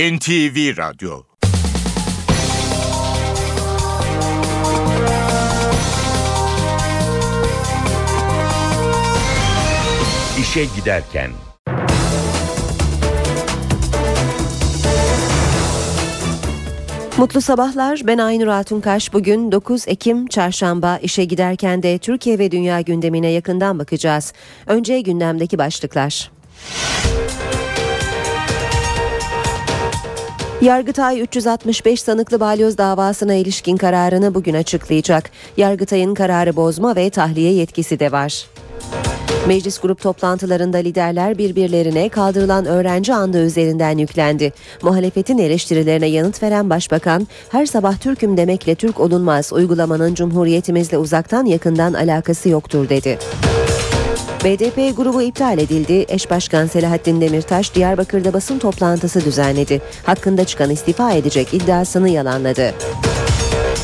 NTV Radyo İşe Giderken Mutlu sabahlar. Ben Aynur Altunkaş. Bugün 9 Ekim Çarşamba işe giderken de Türkiye ve dünya gündemine yakından bakacağız. Önce gündemdeki başlıklar. Yargıtay 365 sanıklı balyoz davasına ilişkin kararını bugün açıklayacak. Yargıtay'ın kararı bozma ve tahliye yetkisi de var. Meclis grup toplantılarında liderler birbirlerine kaldırılan öğrenci andı üzerinden yüklendi. Muhalefetin eleştirilerine yanıt veren başbakan, her sabah Türk'üm demekle Türk olunmaz uygulamanın Cumhuriyetimizle uzaktan yakından alakası yoktur dedi. BDP grubu iptal edildi. Eş Başkan Selahattin Demirtaş Diyarbakır'da basın toplantısı düzenledi. Hakkında çıkan istifa edecek iddiasını yalanladı.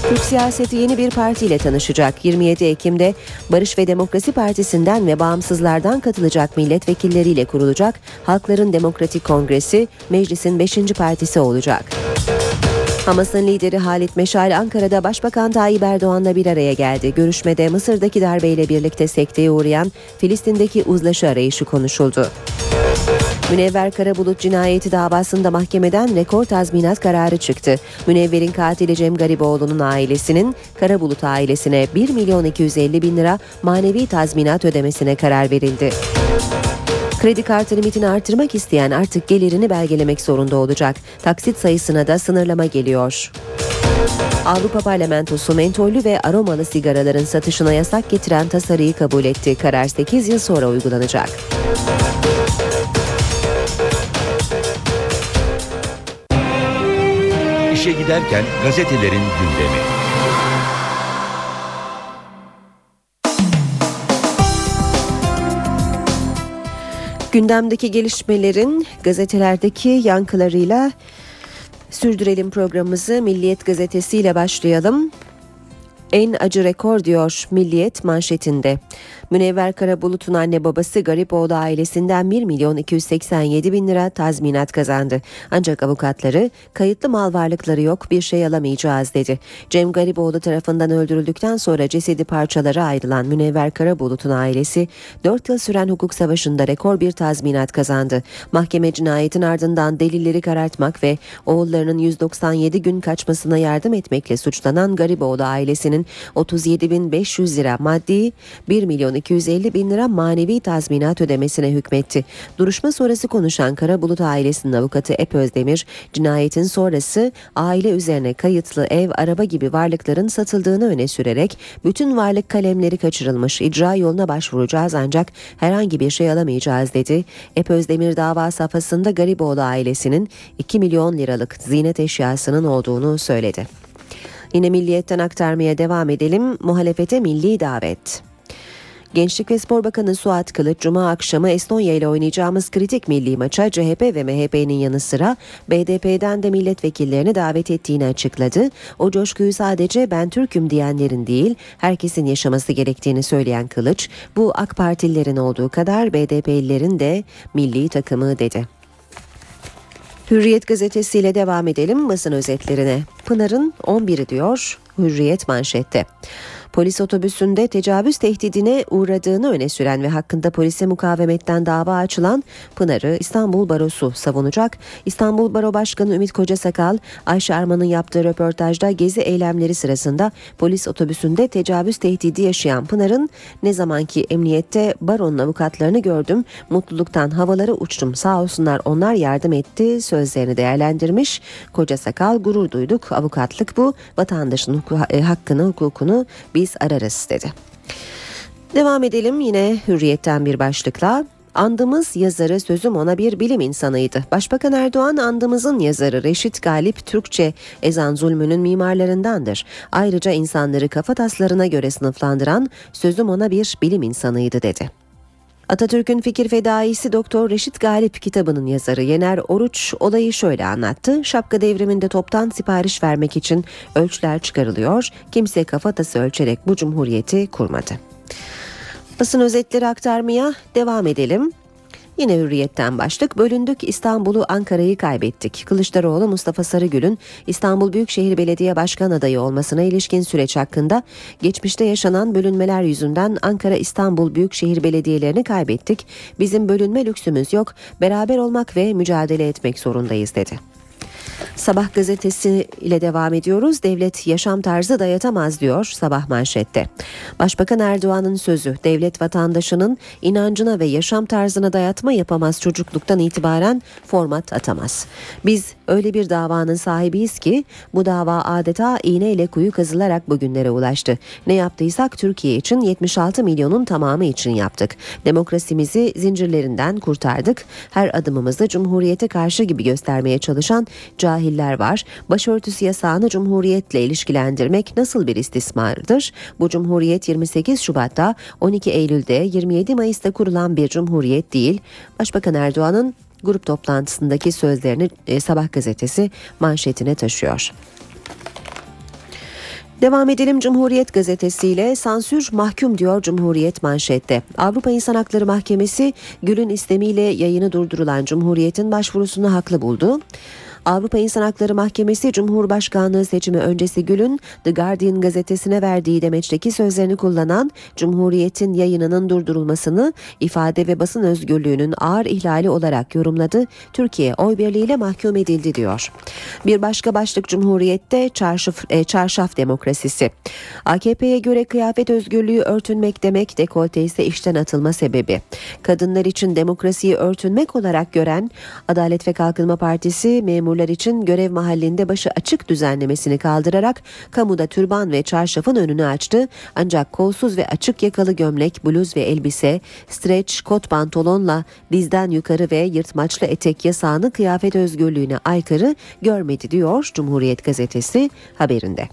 Türk siyaseti yeni bir partiyle tanışacak. 27 Ekim'de Barış ve Demokrasi Partisi'nden ve bağımsızlardan katılacak milletvekilleriyle kurulacak Halkların Demokratik Kongresi meclisin 5. partisi olacak. Hamas'ın lideri Halit Meşal Ankara'da Başbakan Tayyip Erdoğan'la bir araya geldi. Görüşmede Mısır'daki darbeyle birlikte sekteye uğrayan Filistin'deki uzlaşı arayışı konuşuldu. Münevver Karabulut cinayeti davasında mahkemeden rekor tazminat kararı çıktı. Münevver'in katili Cem Gariboğlu'nun ailesinin Karabulut ailesine 1 milyon 250 bin lira manevi tazminat ödemesine karar verildi. Kredi kartı limitini artırmak isteyen artık gelirini belgelemek zorunda olacak. Taksit sayısına da sınırlama geliyor. Avrupa Parlamentosu mentollü ve aromalı sigaraların satışına yasak getiren tasarıyı kabul etti. Karar 8 yıl sonra uygulanacak. İşe giderken gazetelerin gündemi. Gündemdeki gelişmelerin gazetelerdeki yankılarıyla sürdürelim programımızı. Milliyet gazetesiyle başlayalım. En acı rekor diyor Milliyet manşetinde. Münevver Karabulut'un anne babası Garipoğlu ailesinden 1 milyon 287 bin lira tazminat kazandı. Ancak avukatları kayıtlı mal varlıkları yok bir şey alamayacağız dedi. Cem Garipoğlu tarafından öldürüldükten sonra cesedi parçalara ayrılan Münevver Karabulut'un ailesi 4 yıl süren hukuk savaşında rekor bir tazminat kazandı. Mahkeme cinayetin ardından delilleri karartmak ve oğullarının 197 gün kaçmasına yardım etmekle suçlanan Garipoğlu ailesinin 37.500 lira maddi 1 milyon 250 bin lira manevi tazminat ödemesine hükmetti. Duruşma sonrası konuşan Karabulut ailesinin avukatı Ep Özdemir, cinayetin sonrası aile üzerine kayıtlı ev, araba gibi varlıkların satıldığını öne sürerek bütün varlık kalemleri kaçırılmış, icra yoluna başvuracağız ancak herhangi bir şey alamayacağız dedi. Ep Özdemir dava safhasında Gariboğlu ailesinin 2 milyon liralık zinet eşyasının olduğunu söyledi. Yine milliyetten aktarmaya devam edelim. Muhalefete milli davet. Gençlik ve Spor Bakanı Suat Kılıç Cuma akşamı Estonya ile oynayacağımız kritik milli maça CHP ve MHP'nin yanı sıra BDP'den de milletvekillerini davet ettiğini açıkladı. O coşkuyu sadece ben Türk'üm diyenlerin değil, herkesin yaşaması gerektiğini söyleyen Kılıç, bu AK Partililerin olduğu kadar BDP'lilerin de milli takımı dedi. Hürriyet gazetesiyle devam edelim basın özetlerine. Pınar'ın 11'i diyor Hürriyet manşette. Polis otobüsünde tecavüz tehdidine uğradığını öne süren ve hakkında polise mukavemetten dava açılan Pınar'ı İstanbul Barosu savunacak. İstanbul Baro Başkanı Ümit Kocasakal, Ayşe Arman'ın yaptığı röportajda gezi eylemleri sırasında polis otobüsünde tecavüz tehdidi yaşayan Pınar'ın ne zamanki emniyette baronun avukatlarını gördüm, mutluluktan havalara uçtum sağ olsunlar onlar yardım etti sözlerini değerlendirmiş. Kocasakal gurur duyduk avukatlık bu vatandaşın hakkını hukukunu biz biz ararız dedi. Devam edelim yine hürriyetten bir başlıkla. Andımız yazarı sözüm ona bir bilim insanıydı. Başbakan Erdoğan andımızın yazarı Reşit Galip Türkçe ezan zulmünün mimarlarındandır. Ayrıca insanları kafa taslarına göre sınıflandıran sözüm ona bir bilim insanıydı dedi. Atatürk'ün fikir fedaisi Doktor Reşit Galip kitabının yazarı Yener Oruç olayı şöyle anlattı. Şapka devriminde toptan sipariş vermek için ölçüler çıkarılıyor. Kimse kafatası ölçerek bu cumhuriyeti kurmadı. Basın özetleri aktarmaya devam edelim. Yine hürriyetten başlık. Bölündük İstanbul'u Ankara'yı kaybettik. Kılıçdaroğlu Mustafa Sarıgül'ün İstanbul Büyükşehir Belediye Başkan adayı olmasına ilişkin süreç hakkında geçmişte yaşanan bölünmeler yüzünden Ankara İstanbul Büyükşehir Belediyelerini kaybettik. Bizim bölünme lüksümüz yok. Beraber olmak ve mücadele etmek zorundayız dedi. Sabah gazetesi ile devam ediyoruz. Devlet yaşam tarzı dayatamaz diyor sabah manşette. Başbakan Erdoğan'ın sözü devlet vatandaşının inancına ve yaşam tarzına dayatma yapamaz çocukluktan itibaren format atamaz. Biz öyle bir davanın sahibiyiz ki bu dava adeta iğne ile kuyu kazılarak bugünlere ulaştı. Ne yaptıysak Türkiye için 76 milyonun tamamı için yaptık. Demokrasimizi zincirlerinden kurtardık. Her adımımızı Cumhuriyete karşı gibi göstermeye çalışan cahiller var. Başörtüsü yasağını Cumhuriyetle ilişkilendirmek nasıl bir istismardır? Bu Cumhuriyet 28 Şubat'ta 12 Eylül'de 27 Mayıs'ta kurulan bir cumhuriyet değil. Başbakan Erdoğan'ın grup toplantısındaki sözlerini e, Sabah gazetesi manşetine taşıyor. Devam edelim Cumhuriyet gazetesiyle sansür mahkum diyor Cumhuriyet manşette. Avrupa İnsan Hakları Mahkemesi Gül'ün istemiyle yayını durdurulan Cumhuriyet'in başvurusunu haklı buldu. Avrupa İnsan Hakları Mahkemesi Cumhurbaşkanlığı seçimi öncesi Gül'ün The Guardian gazetesine verdiği demeçteki sözlerini kullanan Cumhuriyet'in yayınının durdurulmasını ifade ve basın özgürlüğünün ağır ihlali olarak yorumladı. Türkiye oy birliğiyle mahkum edildi diyor. Bir başka başlık Cumhuriyet'te çarşaf, e, çarşaf demokrasisi. AKP'ye göre kıyafet özgürlüğü örtünmek demek dekolte ise işten atılma sebebi. Kadınlar için demokrasiyi örtünmek olarak gören Adalet ve Kalkınma Partisi memur memurlar için görev mahallinde başı açık düzenlemesini kaldırarak kamuda türban ve çarşafın önünü açtı. Ancak kolsuz ve açık yakalı gömlek, bluz ve elbise, streç, kot pantolonla dizden yukarı ve yırtmaçlı etek yasağını kıyafet özgürlüğüne aykırı görmedi diyor Cumhuriyet gazetesi haberinde.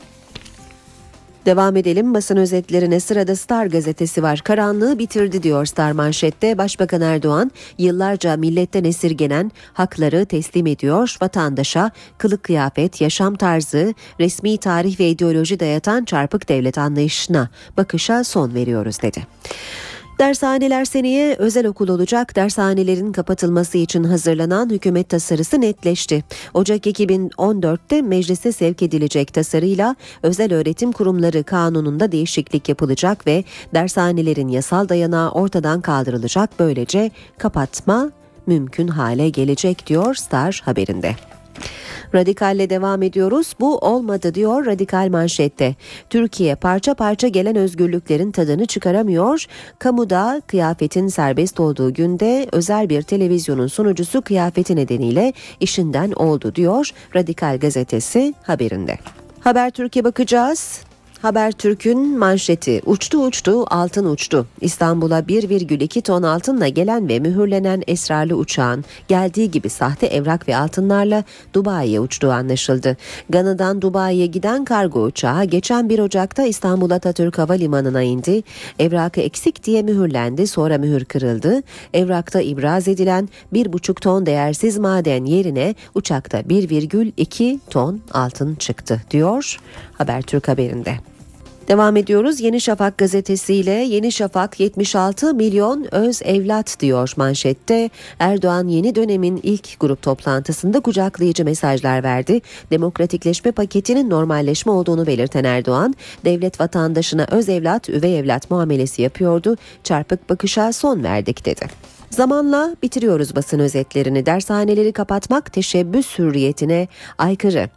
Devam edelim basın özetlerine sırada Star gazetesi var. Karanlığı bitirdi diyor Star manşette. Başbakan Erdoğan yıllarca milletten esirgenen hakları teslim ediyor. Vatandaşa kılık kıyafet, yaşam tarzı, resmi tarih ve ideoloji dayatan çarpık devlet anlayışına bakışa son veriyoruz dedi. Dershaneler seneye özel okul olacak. Dershanelerin kapatılması için hazırlanan hükümet tasarısı netleşti. Ocak 2014'te meclise sevk edilecek tasarıyla özel öğretim kurumları kanununda değişiklik yapılacak ve dershanelerin yasal dayanağı ortadan kaldırılacak. Böylece kapatma mümkün hale gelecek diyor Star haberinde. Radikalle devam ediyoruz. Bu olmadı diyor radikal manşette. Türkiye parça parça gelen özgürlüklerin tadını çıkaramıyor. Kamuda kıyafetin serbest olduğu günde özel bir televizyonun sunucusu kıyafeti nedeniyle işinden oldu diyor Radikal gazetesi haberinde. Haber Türkiye bakacağız. Habertürk'ün manşeti uçtu uçtu altın uçtu. İstanbul'a 1,2 ton altınla gelen ve mühürlenen esrarlı uçağın geldiği gibi sahte evrak ve altınlarla Dubai'ye uçtuğu anlaşıldı. Gana'dan Dubai'ye giden kargo uçağı geçen 1 Ocak'ta İstanbul Atatürk Havalimanı'na indi. Evrakı eksik diye mühürlendi sonra mühür kırıldı. Evrakta ibraz edilen 1,5 ton değersiz maden yerine uçakta 1,2 ton altın çıktı diyor Habertürk haberinde. Devam ediyoruz Yeni Şafak gazetesiyle Yeni Şafak 76 milyon öz evlat diyor manşette. Erdoğan yeni dönemin ilk grup toplantısında kucaklayıcı mesajlar verdi. Demokratikleşme paketinin normalleşme olduğunu belirten Erdoğan, devlet vatandaşına öz evlat, üvey evlat muamelesi yapıyordu. Çarpık bakışa son verdik dedi. Zamanla bitiriyoruz basın özetlerini. Dershaneleri kapatmak teşebbüs hürriyetine aykırı.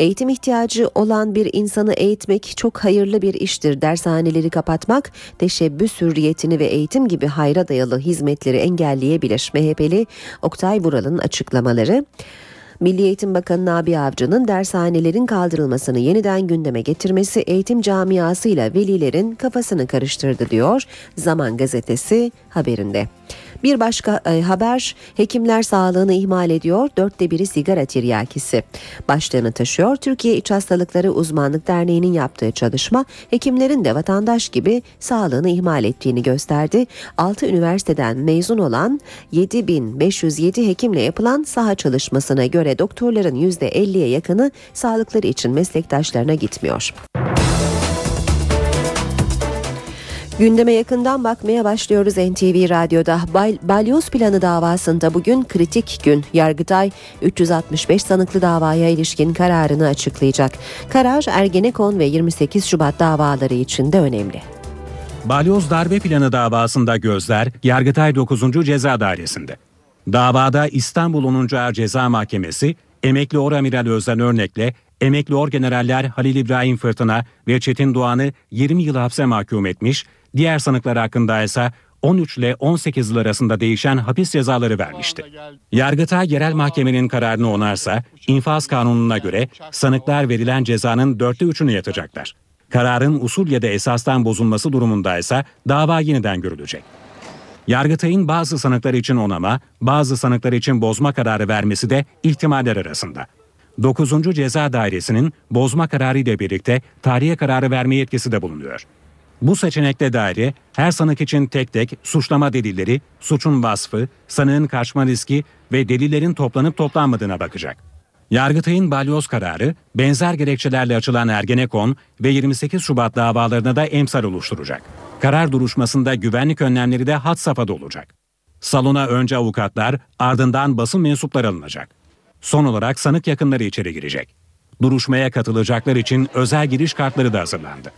Eğitim ihtiyacı olan bir insanı eğitmek çok hayırlı bir iştir. Dershaneleri kapatmak teşebbüs hürriyetini ve eğitim gibi hayra dayalı hizmetleri engelleyebilir. MHP'li Oktay Vural'ın açıklamaları. Milli Eğitim Bakanı Nabi Avcı'nın dershanelerin kaldırılmasını yeniden gündeme getirmesi eğitim camiasıyla velilerin kafasını karıştırdı diyor Zaman Gazetesi haberinde. Bir başka e, haber hekimler sağlığını ihmal ediyor. Dörtte biri sigara tiryakisi. Başlığını taşıyor. Türkiye İç Hastalıkları Uzmanlık Derneği'nin yaptığı çalışma hekimlerin de vatandaş gibi sağlığını ihmal ettiğini gösterdi. 6 üniversiteden mezun olan 7507 hekimle yapılan saha çalışmasına göre doktorların %50'ye yakını sağlıkları için meslektaşlarına gitmiyor. Gündeme yakından bakmaya başlıyoruz NTV Radyo'da. Bal Balyoz planı davasında bugün kritik gün. Yargıtay 365 sanıklı davaya ilişkin kararını açıklayacak. Karar Ergenekon ve 28 Şubat davaları için de önemli. Balyoz darbe planı davasında gözler Yargıtay 9. Ceza Dairesi'nde. Davada İstanbul 10. Ağır Ceza Mahkemesi emekli Oramiral Özden Örnek'le emekli orgeneraller Halil İbrahim Fırtına ve Çetin Doğan'ı 20 yıl hapse mahkum etmiş, diğer sanıklar hakkında ise 13 ile 18 yıl arasında değişen hapis cezaları vermişti. Yargıtay Yerel Mahkemenin kararını onarsa, infaz kanununa göre sanıklar verilen cezanın dörtte üçünü yatacaklar. Kararın usul ya da esastan bozulması durumunda ise dava yeniden görülecek. Yargıtay'ın bazı sanıklar için onama, bazı sanıklar için bozma kararı vermesi de ihtimaller arasında. 9. Ceza Dairesi'nin bozma kararı ile birlikte tarihe kararı verme yetkisi de bulunuyor. Bu seçenekte daire her sanık için tek tek suçlama delilleri, suçun vasfı, sanığın kaçma riski ve delillerin toplanıp toplanmadığına bakacak. Yargıtay'ın balyoz kararı benzer gerekçelerle açılan Ergenekon ve 28 Şubat davalarına da emsal oluşturacak. Karar duruşmasında güvenlik önlemleri de hat safhada olacak. Salona önce avukatlar ardından basın mensupları alınacak. Son olarak sanık yakınları içeri girecek. Duruşmaya katılacaklar için özel giriş kartları da hazırlandı.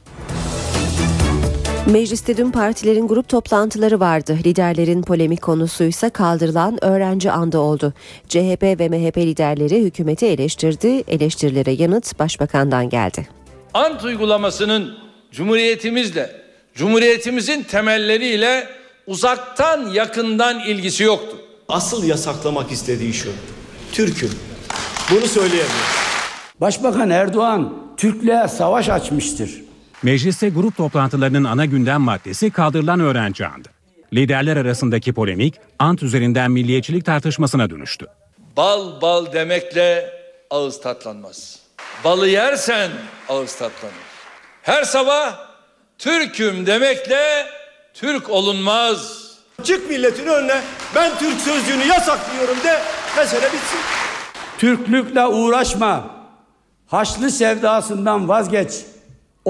Mecliste dün partilerin grup toplantıları vardı. Liderlerin polemik konusuysa kaldırılan öğrenci andı oldu. CHP ve MHP liderleri hükümeti eleştirdi. Eleştirilere yanıt başbakandan geldi. Ant uygulamasının cumhuriyetimizle, cumhuriyetimizin temelleriyle uzaktan yakından ilgisi yoktu. Asıl yasaklamak istediği şu. Türk'üm. Bunu söyleyemiyor. Başbakan Erdoğan Türklüğe savaş açmıştır. Mecliste grup toplantılarının ana gündem maddesi kaldırılan öğrenci andı. Liderler arasındaki polemik ant üzerinden milliyetçilik tartışmasına dönüştü. Bal bal demekle ağız tatlanmaz. Balı yersen ağız tatlanır. Her sabah Türk'üm demekle Türk olunmaz. Çık milletin önüne ben Türk sözcüğünü yasaklıyorum de mesele bitsin. Türklükle uğraşma. Haçlı sevdasından vazgeç.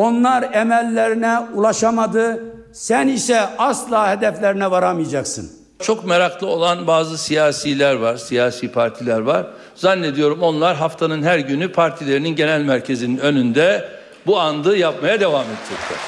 Onlar emellerine ulaşamadı. Sen ise asla hedeflerine varamayacaksın. Çok meraklı olan bazı siyasiler var, siyasi partiler var. Zannediyorum onlar haftanın her günü partilerinin genel merkezinin önünde bu andı yapmaya devam edecekler.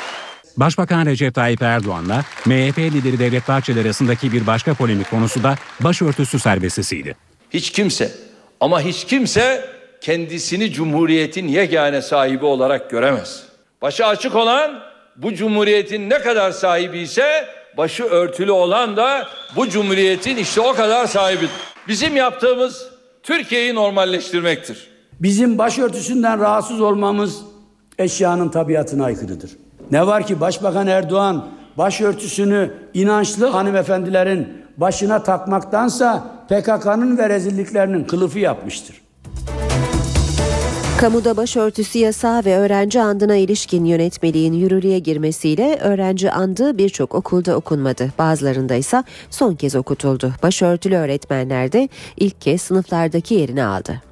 Başbakan Recep Tayyip Erdoğan'la MHP lideri Devlet Bahçeli arasındaki bir başka polemik konusu da başörtüsü serbestisiydi. Hiç kimse ama hiç kimse kendisini cumhuriyetin yegane sahibi olarak göremez. Başı açık olan bu cumhuriyetin ne kadar sahibi ise başı örtülü olan da bu cumhuriyetin işte o kadar sahibidir. Bizim yaptığımız Türkiye'yi normalleştirmektir. Bizim başörtüsünden rahatsız olmamız eşyanın tabiatına aykırıdır. Ne var ki Başbakan Erdoğan başörtüsünü inançlı hanımefendilerin başına takmaktansa PKK'nın ve rezilliklerinin kılıfı yapmıştır. Kamuda başörtüsü yasağı ve öğrenci andına ilişkin yönetmeliğin yürürlüğe girmesiyle öğrenci andı birçok okulda okunmadı. Bazılarında ise son kez okutuldu. Başörtülü öğretmenler de ilk kez sınıflardaki yerini aldı.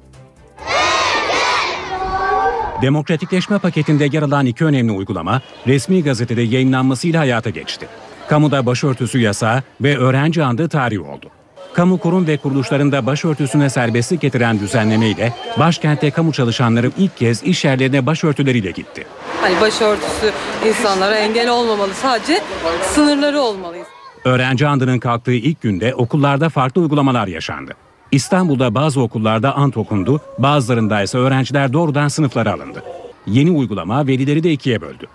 Demokratikleşme paketinde yer alan iki önemli uygulama resmi gazetede yayınlanmasıyla hayata geçti. Kamuda başörtüsü yasağı ve öğrenci andı tarih oldu. Kamu kurum ve kuruluşlarında başörtüsüne serbestlik getiren düzenleme ile başkentte kamu çalışanları ilk kez iş yerlerine başörtüleriyle gitti. Hani başörtüsü insanlara engel olmamalı. Sadece sınırları olmalı. Öğrenci andının kalktığı ilk günde okullarda farklı uygulamalar yaşandı. İstanbul'da bazı okullarda ant okundu, bazılarında ise öğrenciler doğrudan sınıflara alındı. Yeni uygulama velileri de ikiye böldü.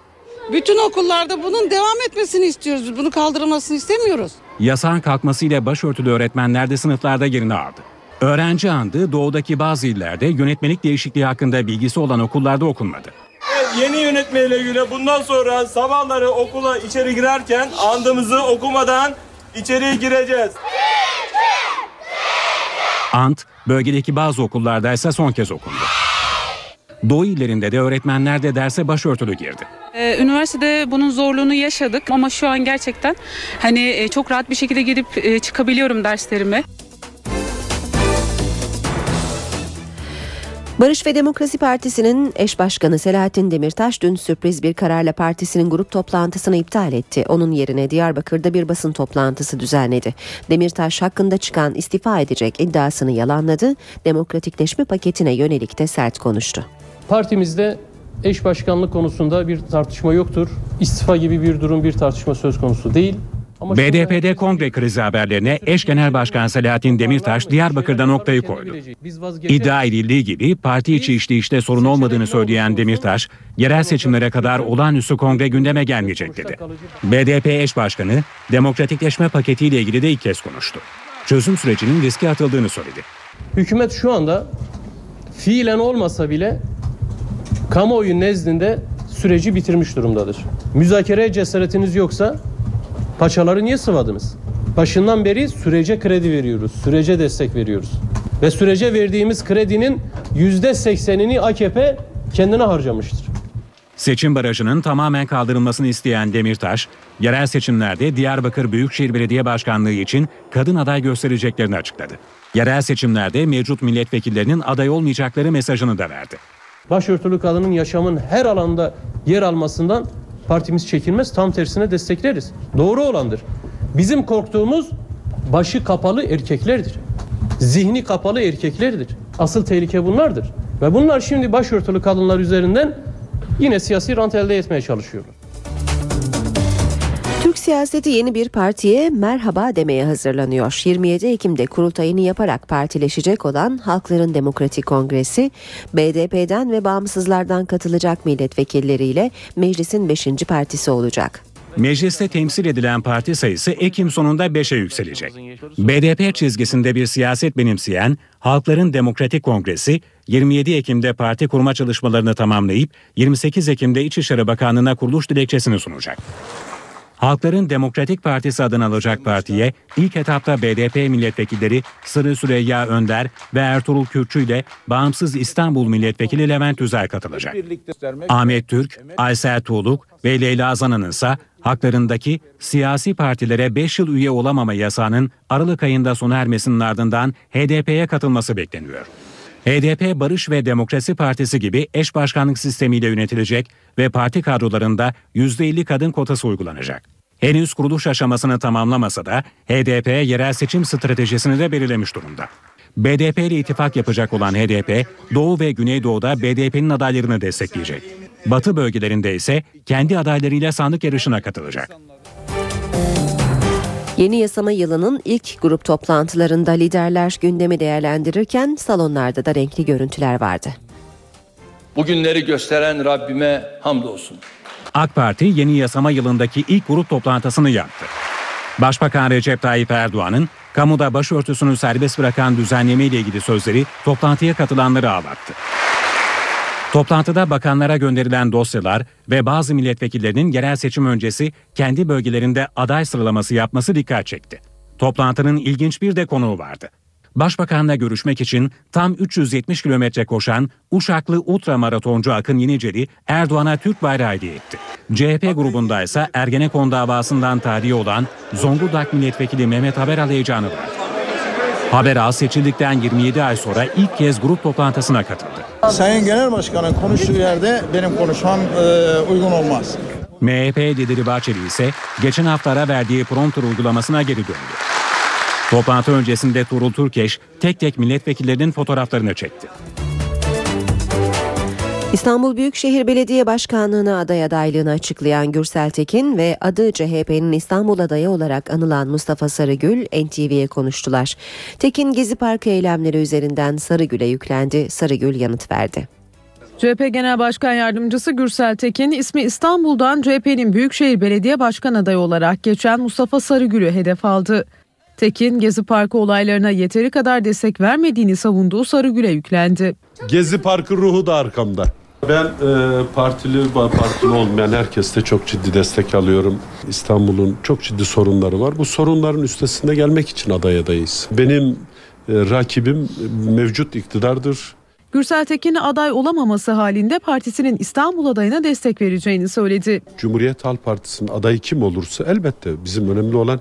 Bütün okullarda bunun devam etmesini istiyoruz. Bunu kaldırılmasını istemiyoruz. Yasağın kalkmasıyla başörtülü öğretmenler de sınıflarda yerini aldı. Öğrenci andı doğudaki bazı illerde yönetmelik değişikliği hakkında bilgisi olan okullarda okunmadı. Yeni yönetmeyle göre bundan sonra sabahları okula içeri girerken andımızı okumadan içeriye gireceğiz. Ant, bölgedeki bazı okullarda ise son kez okundu. Doğu illerinde de öğretmenler de derse başörtülü girdi. Ee, üniversitede bunun zorluğunu yaşadık ama şu an gerçekten hani e, çok rahat bir şekilde gidip e, çıkabiliyorum derslerime. Barış ve Demokrasi Partisi'nin eş başkanı Selahattin Demirtaş dün sürpriz bir kararla partisinin grup toplantısını iptal etti. Onun yerine Diyarbakır'da bir basın toplantısı düzenledi. Demirtaş hakkında çıkan istifa edecek iddiasını yalanladı. Demokratikleşme paketine yönelik de sert konuştu. Partimizde eş başkanlık konusunda bir tartışma yoktur. İstifa gibi bir durum bir tartışma söz konusu değil. Ama BDP'de kongre krizi haberlerine eş genel başkan Selahattin Demirtaş Diyarbakır'da noktayı koydu. İddia edildiği gibi parti içi işleyişte sorun olmadığını söyleyen Demirtaş, yerel seçimlere kadar olağanüstü kongre gündeme gelmeyecek dedi. BDP eş başkanı demokratikleşme paketiyle ilgili de ilk kez konuştu. Çözüm sürecinin riske atıldığını söyledi. Hükümet şu anda fiilen olmasa bile kamuoyu nezdinde süreci bitirmiş durumdadır. Müzakereye cesaretiniz yoksa paçaları niye sıvadınız? Başından beri sürece kredi veriyoruz, sürece destek veriyoruz. Ve sürece verdiğimiz kredinin yüzde seksenini AKP kendine harcamıştır. Seçim barajının tamamen kaldırılmasını isteyen Demirtaş, yerel seçimlerde Diyarbakır Büyükşehir Belediye Başkanlığı için kadın aday göstereceklerini açıkladı. Yerel seçimlerde mevcut milletvekillerinin aday olmayacakları mesajını da verdi. Başörtülü kadının yaşamın her alanda yer almasından partimiz çekilmez. Tam tersine destekleriz. Doğru olandır. Bizim korktuğumuz başı kapalı erkeklerdir. Zihni kapalı erkeklerdir. Asıl tehlike bunlardır. Ve bunlar şimdi başörtülü kadınlar üzerinden yine siyasi rant elde etmeye çalışıyorlar. Siyaseti yeni bir partiye merhaba demeye hazırlanıyor. 27 Ekim'de kurultayını yaparak partileşecek olan Halkların Demokratik Kongresi, BDP'den ve bağımsızlardan katılacak milletvekilleriyle meclisin 5. partisi olacak. Mecliste temsil edilen parti sayısı Ekim sonunda 5'e yükselecek. BDP çizgisinde bir siyaset benimseyen Halkların Demokratik Kongresi 27 Ekim'de parti kurma çalışmalarını tamamlayıp 28 Ekim'de İçişleri Bakanlığı'na kuruluş dilekçesini sunacak. Halkların Demokratik Partisi adını alacak partiye ilk etapta BDP milletvekilleri Sırrı Süreyya Önder ve Ertuğrul Kürkçü ile bağımsız İstanbul milletvekili Levent Üzer katılacak. Ahmet Türk, Aysel Tuğluk ve Leyla Zana'nın ise haklarındaki siyasi partilere 5 yıl üye olamama yasağının Aralık ayında sona ermesinin ardından HDP'ye katılması bekleniyor. HDP Barış ve Demokrasi Partisi gibi eş başkanlık sistemiyle yönetilecek ve parti kadrolarında %50 kadın kotası uygulanacak. Henüz kuruluş aşamasını tamamlamasa da HDP yerel seçim stratejisini de belirlemiş durumda. BDP ile ittifak yapacak olan HDP, Doğu ve Güneydoğu'da BDP'nin adaylarını destekleyecek. Batı bölgelerinde ise kendi adaylarıyla sandık yarışına katılacak. Yeni yasama yılının ilk grup toplantılarında liderler gündemi değerlendirirken salonlarda da renkli görüntüler vardı. Bugünleri gösteren Rabbime hamdolsun. AK Parti yeni yasama yılındaki ilk grup toplantısını yaptı. Başbakan Recep Tayyip Erdoğan'ın kamuda başörtüsünü serbest bırakan düzenleme ile ilgili sözleri toplantıya katılanları ağlattı. Toplantıda bakanlara gönderilen dosyalar ve bazı milletvekillerinin yerel seçim öncesi kendi bölgelerinde aday sıralaması yapması dikkat çekti. Toplantının ilginç bir de konuğu vardı. Başbakanla görüşmek için tam 370 kilometre koşan Uşaklı ultramaratoncu Akın Yeniceli Erdoğan'a Türk bayrağı hediye etti. CHP grubunda ise Ergenekon davasından tarihi olan Zonguldak milletvekili Mehmet Haberal heyecanı var. Haberal seçildikten 27 ay sonra ilk kez grup toplantısına katıldı. Sayın Genel Başkan'ın konuştuğu yerde benim konuşmam e, uygun olmaz. MHP lideri Bahçeli ise geçen hafta ara verdiği prompter uygulamasına geri döndü. Toplantı öncesinde Turul Türkeş tek tek milletvekillerinin fotoğraflarını çekti. İstanbul Büyükşehir Belediye Başkanlığı'na aday adaylığını açıklayan Gürsel Tekin ve adı CHP'nin İstanbul adayı olarak anılan Mustafa Sarıgül NTV'ye konuştular. Tekin Gezi Parkı eylemleri üzerinden Sarıgül'e yüklendi. Sarıgül yanıt verdi. CHP Genel Başkan Yardımcısı Gürsel Tekin ismi İstanbul'dan CHP'nin Büyükşehir Belediye Başkan adayı olarak geçen Mustafa Sarıgül'ü hedef aldı. Tekin Gezi Parkı olaylarına yeteri kadar destek vermediğini savunduğu Sarıgül'e yüklendi. Gezi Parkı ruhu da arkamda. Ben e, partili partili olmayan herkeste çok ciddi destek alıyorum. İstanbul'un çok ciddi sorunları var. Bu sorunların üstesinde gelmek için aday adayız. Benim e, rakibim mevcut iktidardır. Gürsel Tekin aday olamaması halinde partisinin İstanbul adayına destek vereceğini söyledi. Cumhuriyet Halk Partisi'nin adayı kim olursa elbette bizim önemli olan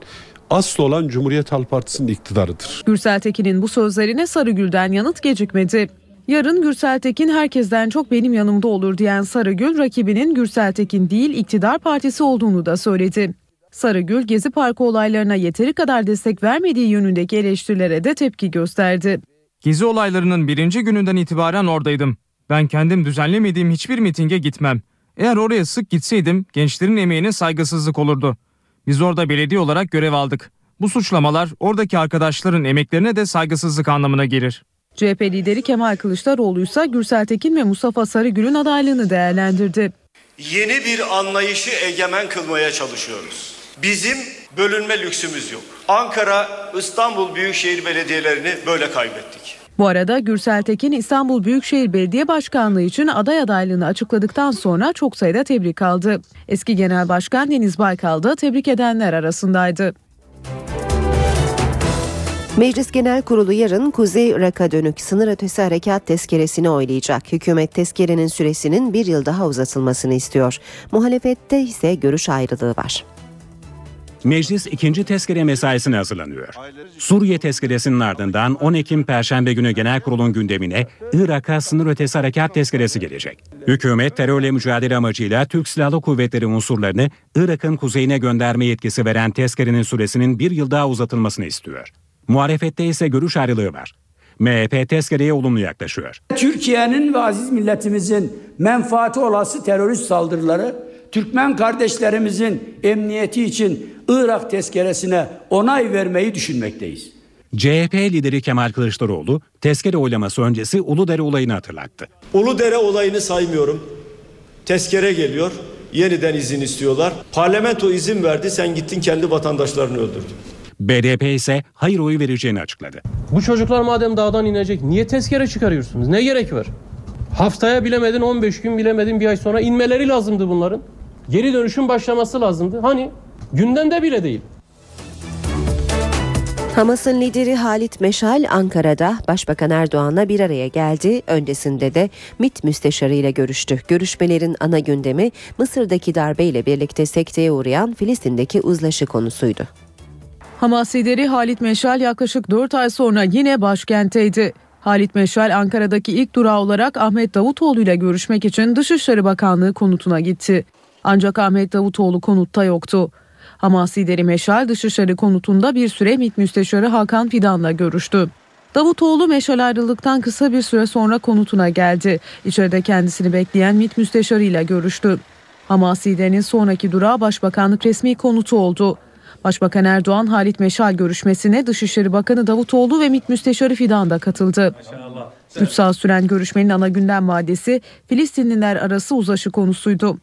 asıl olan Cumhuriyet Halk Partisi'nin iktidarıdır. Gürsel Tekin'in bu sözlerine Sarıgül'den yanıt gecikmedi. Yarın Gürsel Tekin herkesten çok benim yanımda olur diyen Sarıgül rakibinin Gürsel Tekin değil iktidar partisi olduğunu da söyledi. Sarıgül Gezi Parkı olaylarına yeteri kadar destek vermediği yönündeki eleştirilere de tepki gösterdi. Gezi olaylarının birinci gününden itibaren oradaydım. Ben kendim düzenlemediğim hiçbir mitinge gitmem. Eğer oraya sık gitseydim gençlerin emeğine saygısızlık olurdu. Biz orada belediye olarak görev aldık. Bu suçlamalar oradaki arkadaşların emeklerine de saygısızlık anlamına gelir. CHP lideri Kemal Kılıçdaroğlu ise Gürsel Tekin ve Mustafa Sarıgül'ün adaylığını değerlendirdi. Yeni bir anlayışı egemen kılmaya çalışıyoruz. Bizim bölünme lüksümüz yok. Ankara, İstanbul Büyükşehir Belediyelerini böyle kaybettik. Bu arada Gürsel Tekin İstanbul Büyükşehir Belediye Başkanlığı için aday adaylığını açıkladıktan sonra çok sayıda tebrik aldı. Eski Genel Başkan Deniz Baykal da tebrik edenler arasındaydı. Meclis Genel Kurulu yarın Kuzey Irak'a dönük sınır ötesi harekat tezkeresini oylayacak. Hükümet tezkerenin süresinin bir yıl daha uzatılmasını istiyor. Muhalefette ise görüş ayrılığı var. Meclis ikinci tezkere mesaisine hazırlanıyor. Suriye tezkeresinin ardından 10 Ekim Perşembe günü genel kurulun gündemine Irak'a sınır ötesi harekat tezkeresi gelecek. Hükümet terörle mücadele amacıyla Türk Silahlı Kuvvetleri unsurlarını Irak'ın kuzeyine gönderme yetkisi veren tezkerenin süresinin bir yıl daha uzatılmasını istiyor. Muhalefette ise görüş ayrılığı var. MHP tezkereye olumlu yaklaşıyor. Türkiye'nin ve aziz milletimizin menfaati olası terörist saldırıları Türkmen kardeşlerimizin emniyeti için Irak tezkeresine onay vermeyi düşünmekteyiz. CHP lideri Kemal Kılıçdaroğlu tezkere oylaması öncesi Uludere olayını hatırlattı. Uludere olayını saymıyorum. Tezkere geliyor. Yeniden izin istiyorlar. Parlamento izin verdi. Sen gittin kendi vatandaşlarını öldürdün. BDP ise hayır oyu vereceğini açıkladı. Bu çocuklar madem dağdan inecek niye tezkere çıkarıyorsunuz? Ne gerek var? Haftaya bilemedin 15 gün bilemedin bir ay sonra inmeleri lazımdı bunların. Geri dönüşün başlaması lazımdı. Hani gündemde bile değil. Hamas'ın lideri Halit Meşal Ankara'da Başbakan Erdoğan'la bir araya geldi. Öncesinde de MİT müsteşarı ile görüştü. Görüşmelerin ana gündemi Mısır'daki darbeyle birlikte sekteye uğrayan Filistin'deki uzlaşı konusuydu. Hamas lideri Halit Meşal yaklaşık 4 ay sonra yine başkentteydi. Halit Meşal Ankara'daki ilk durağı olarak Ahmet Davutoğlu ile görüşmek için Dışişleri Bakanlığı konutuna gitti. Ancak Ahmet Davutoğlu konutta yoktu. Hamas lideri Meşal Dışişleri konutunda bir süre MİT Müsteşarı Hakan Fidan'la görüştü. Davutoğlu Meşal ayrılıktan kısa bir süre sonra konutuna geldi. İçeride kendisini bekleyen MİT Müsteşarı ile görüştü. Hamas liderinin sonraki durağı Başbakanlık resmi konutu oldu. Başbakan Erdoğan Halit Meşal görüşmesine Dışişleri Bakanı Davutoğlu ve MİT Müsteşarı Fidan da katıldı. 3 saat süren görüşmenin ana gündem maddesi Filistinliler arası uzlaşı konusuydu.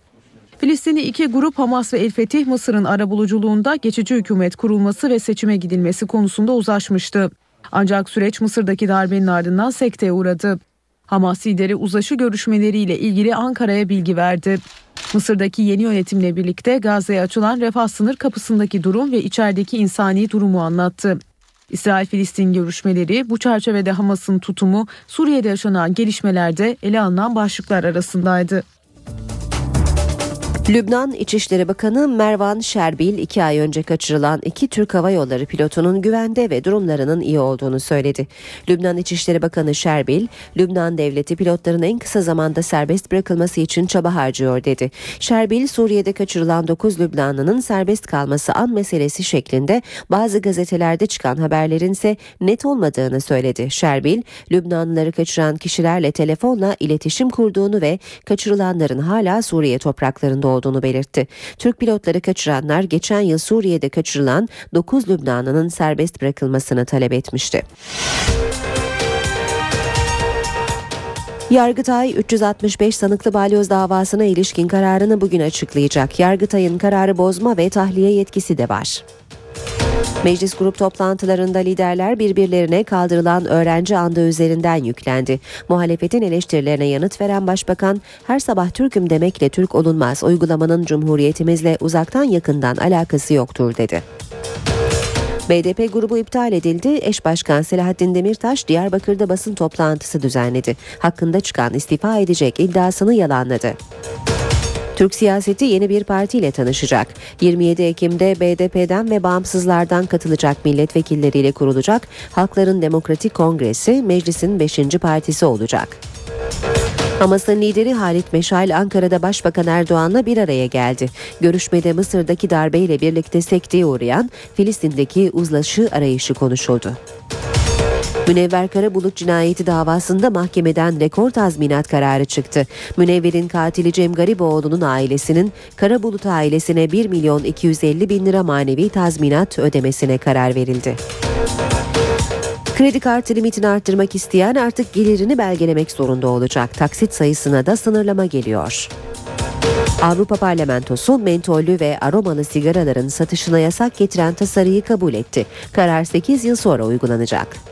Filistinli iki grup Hamas ve El Fetih Mısır'ın arabuluculuğunda geçici hükümet kurulması ve seçime gidilmesi konusunda uzlaşmıştı. Ancak süreç Mısır'daki darbenin ardından sekteye uğradı. Hamas lideri uzlaşı görüşmeleriyle ilgili Ankara'ya bilgi verdi. Mısır'daki yeni yönetimle birlikte Gazze'ye açılan refah sınır kapısındaki durum ve içerideki insani durumu anlattı. İsrail-Filistin görüşmeleri bu çerçevede Hamas'ın tutumu Suriye'de yaşanan gelişmelerde ele alınan başlıklar arasındaydı. Lübnan İçişleri Bakanı Mervan Şerbil iki ay önce kaçırılan iki Türk Hava Yolları pilotunun güvende ve durumlarının iyi olduğunu söyledi. Lübnan İçişleri Bakanı Şerbil, Lübnan devleti pilotların en kısa zamanda serbest bırakılması için çaba harcıyor dedi. Şerbil, Suriye'de kaçırılan 9 Lübnanlı'nın serbest kalması an meselesi şeklinde bazı gazetelerde çıkan haberlerin ise net olmadığını söyledi. Şerbil, Lübnanlıları kaçıran kişilerle telefonla iletişim kurduğunu ve kaçırılanların hala Suriye topraklarında olduğunu belirtti. Türk pilotları kaçıranlar geçen yıl Suriye'de kaçırılan 9 Lübnanlı'nın serbest bırakılmasını talep etmişti. Yargıtay 365 sanıklı balyoz davasına ilişkin kararını bugün açıklayacak. Yargıtay'ın kararı bozma ve tahliye yetkisi de var. Meclis grup toplantılarında liderler birbirlerine kaldırılan öğrenci andı üzerinden yüklendi. Muhalefetin eleştirilerine yanıt veren başbakan, her sabah Türk'üm demekle Türk olunmaz, uygulamanın cumhuriyetimizle uzaktan yakından alakası yoktur dedi. BDP grubu iptal edildi. Eş Başkan Selahattin Demirtaş Diyarbakır'da basın toplantısı düzenledi. Hakkında çıkan istifa edecek iddiasını yalanladı. Türk siyaseti yeni bir partiyle tanışacak. 27 Ekim'de BDP'den ve bağımsızlardan katılacak milletvekilleriyle kurulacak Halkların Demokratik Kongresi meclisin 5. partisi olacak. Hamas'ın lideri Halit Meşal Ankara'da Başbakan Erdoğan'la bir araya geldi. Görüşmede Mısır'daki darbeyle birlikte sekteye uğrayan Filistin'deki uzlaşı arayışı konuşuldu. Münevver Karabulut cinayeti davasında mahkemeden rekor tazminat kararı çıktı. Münevver'in katili Cem Gariboğlu'nun ailesinin Karabulut ailesine 1 milyon 250 bin lira manevi tazminat ödemesine karar verildi. Kredi kartı limitini arttırmak isteyen artık gelirini belgelemek zorunda olacak. Taksit sayısına da sınırlama geliyor. Avrupa Parlamentosu mentollü ve aromalı sigaraların satışına yasak getiren tasarıyı kabul etti. Karar 8 yıl sonra uygulanacak.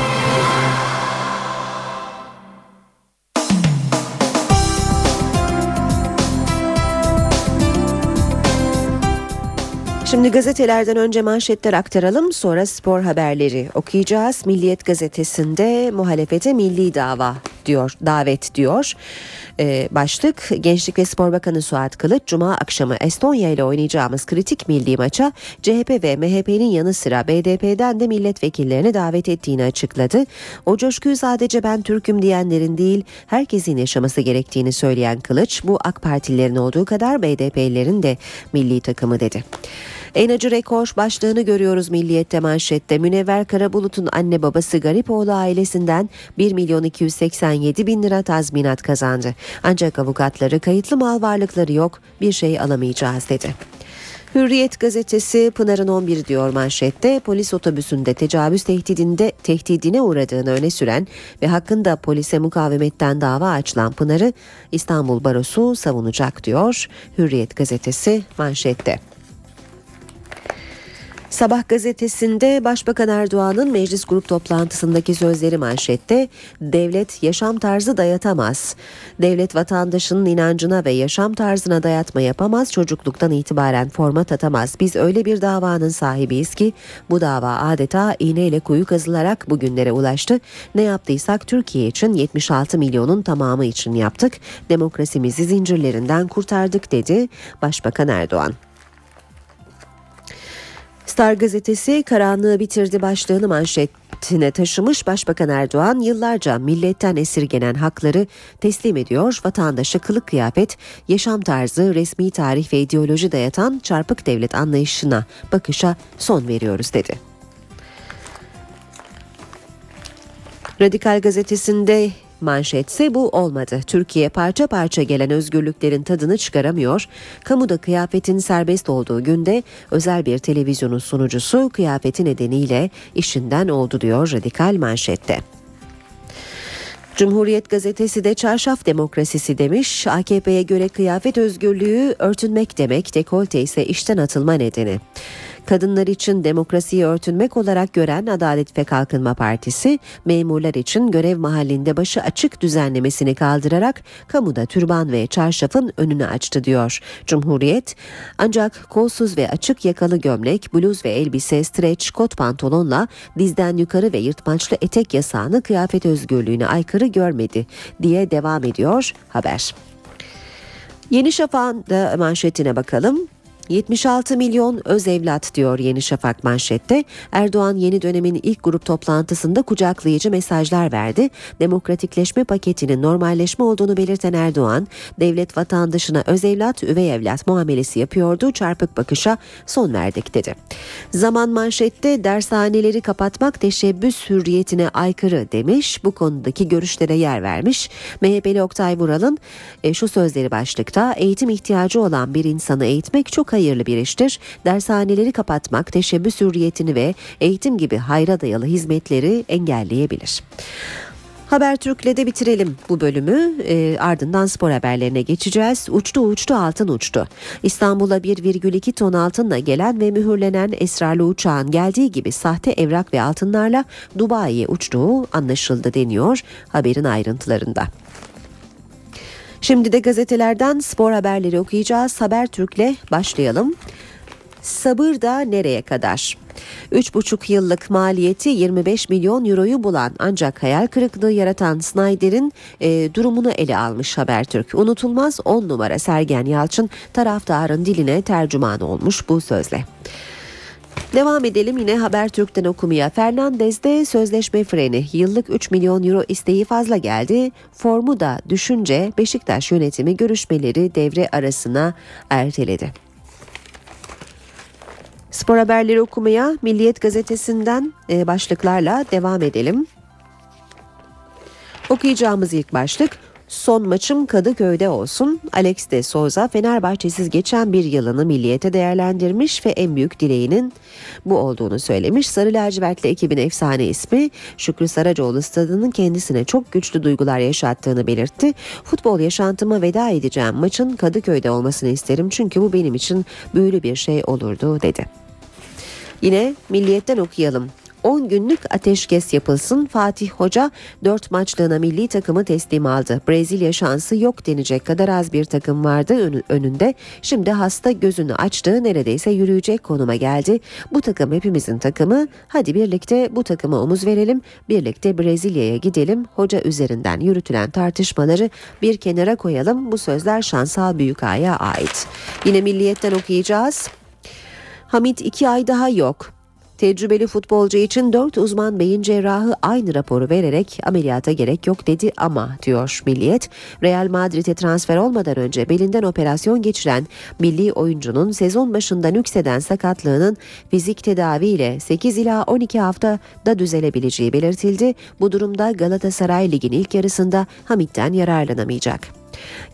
Şimdi gazetelerden önce manşetler aktaralım sonra spor haberleri okuyacağız. Milliyet gazetesinde muhalefete milli dava diyor, davet diyor. Ee, başlık Gençlik ve Spor Bakanı Suat Kılıç Cuma akşamı Estonya ile oynayacağımız kritik milli maça CHP ve MHP'nin yanı sıra BDP'den de milletvekillerini davet ettiğini açıkladı. O coşkuyu sadece ben Türk'üm diyenlerin değil herkesin yaşaması gerektiğini söyleyen Kılıç bu AK Partililerin olduğu kadar BDP'lilerin de milli takımı dedi. En rekor başlığını görüyoruz Milliyet'te manşette. Münevver Karabulut'un anne babası Garipoğlu ailesinden 1 milyon 287 bin lira tazminat kazandı. Ancak avukatları kayıtlı mal varlıkları yok bir şey alamayacağız dedi. Hürriyet gazetesi Pınar'ın 11 diyor manşette polis otobüsünde tecavüz tehdidinde tehdidine uğradığını öne süren ve hakkında polise mukavemetten dava açılan Pınar'ı İstanbul Barosu savunacak diyor Hürriyet gazetesi manşette. Sabah gazetesinde Başbakan Erdoğan'ın meclis grup toplantısındaki sözleri manşette devlet yaşam tarzı dayatamaz. Devlet vatandaşının inancına ve yaşam tarzına dayatma yapamaz çocukluktan itibaren format atamaz. Biz öyle bir davanın sahibiyiz ki bu dava adeta iğneyle kuyu kazılarak bugünlere ulaştı. Ne yaptıysak Türkiye için 76 milyonun tamamı için yaptık. Demokrasimizi zincirlerinden kurtardık dedi Başbakan Erdoğan. Star gazetesi karanlığı bitirdi başlığını manşetine taşımış Başbakan Erdoğan yıllarca milletten esirgenen hakları teslim ediyor. Vatandaşa kılık kıyafet, yaşam tarzı, resmi tarih ve ideoloji dayatan çarpık devlet anlayışına, bakışa son veriyoruz dedi. Radikal gazetesinde Manşetse bu olmadı. Türkiye parça parça gelen özgürlüklerin tadını çıkaramıyor. Kamuda kıyafetin serbest olduğu günde özel bir televizyonun sunucusu kıyafeti nedeniyle işinden oldu diyor radikal manşette. Cumhuriyet gazetesi de çarşaf demokrasisi demiş. AKP'ye göre kıyafet özgürlüğü örtünmek demek, dekolte ise işten atılma nedeni. Kadınlar için demokrasiyi örtünmek olarak gören Adalet ve Kalkınma Partisi, memurlar için görev mahallinde başı açık düzenlemesini kaldırarak kamuda türban ve çarşafın önünü açtı diyor. Cumhuriyet, ancak kolsuz ve açık yakalı gömlek, bluz ve elbise, streç, kot pantolonla dizden yukarı ve yırtmaçlı etek yasağını kıyafet özgürlüğüne aykırı görmedi diye devam ediyor haber. Yeni Şafak'ın da manşetine bakalım. 76 milyon öz evlat diyor Yeni Şafak manşette. Erdoğan yeni dönemin ilk grup toplantısında kucaklayıcı mesajlar verdi. Demokratikleşme paketinin normalleşme olduğunu belirten Erdoğan, devlet vatandaşına öz evlat, üvey evlat muamelesi yapıyordu. Çarpık bakışa son verdik dedi. Zaman manşette dershaneleri kapatmak teşebbüs hürriyetine aykırı demiş. Bu konudaki görüşlere yer vermiş. MHP'li Oktay Vural'ın e, şu sözleri başlıkta eğitim ihtiyacı olan bir insanı eğitmek çok hayırlı bir iştir. Dershaneleri kapatmak teşebbüs hürriyetini ve eğitim gibi hayra dayalı hizmetleri engelleyebilir. Habertürk'le de bitirelim bu bölümü. E, ardından spor haberlerine geçeceğiz. Uçtu uçtu altın uçtu. İstanbul'a 1,2 ton altınla gelen ve mühürlenen esrarlı uçağın geldiği gibi sahte evrak ve altınlarla Dubai'ye uçtuğu anlaşıldı deniyor haberin ayrıntılarında. Şimdi de gazetelerden spor haberleri okuyacağız. Habertürk'le başlayalım. Sabır da nereye kadar? 3,5 yıllık maliyeti 25 milyon euroyu bulan ancak hayal kırıklığı yaratan Snyder'in e, durumunu ele almış Habertürk. Unutulmaz 10 numara Sergen Yalçın taraftarın diline tercüman olmuş bu sözle. Devam edelim yine Habertürk'ten okumaya. Fernandez'de sözleşme freni. Yıllık 3 milyon euro isteği fazla geldi. Formu da düşünce Beşiktaş yönetimi görüşmeleri devre arasına erteledi. Spor haberleri okumaya Milliyet gazetesinden e, başlıklarla devam edelim. Okuyacağımız ilk başlık Son maçım Kadıköy'de olsun. Alex de Souza Fenerbahçesiz geçen bir yılını milliyete değerlendirmiş ve en büyük dileğinin bu olduğunu söylemiş. Sarı lacivertli ekibin efsane ismi Şükrü Saracoğlu stadının kendisine çok güçlü duygular yaşattığını belirtti. Futbol yaşantıma veda edeceğim maçın Kadıköy'de olmasını isterim çünkü bu benim için büyülü bir şey olurdu dedi. Yine milliyetten okuyalım. 10 günlük ateşkes yapılsın. Fatih Hoca 4 maçlığına milli takımı teslim aldı. Brezilya şansı yok denecek kadar az bir takım vardı önünde. Şimdi hasta gözünü açtı neredeyse yürüyecek konuma geldi. Bu takım hepimizin takımı. Hadi birlikte bu takıma omuz verelim. Birlikte Brezilya'ya gidelim. Hoca üzerinden yürütülen tartışmaları bir kenara koyalım. Bu sözler Şansal Büyükağa'ya ait. Yine milliyetten okuyacağız. Hamit iki ay daha yok. Tecrübeli futbolcu için 4 uzman beyin cerrahı aynı raporu vererek ameliyata gerek yok dedi ama diyor Milliyet. Real Madrid'e transfer olmadan önce belinden operasyon geçiren milli oyuncunun sezon başında nükseden sakatlığının fizik tedaviyle 8 ila 12 haftada düzelebileceği belirtildi. Bu durumda Galatasaray Lig'in ilk yarısında Hamit'ten yararlanamayacak.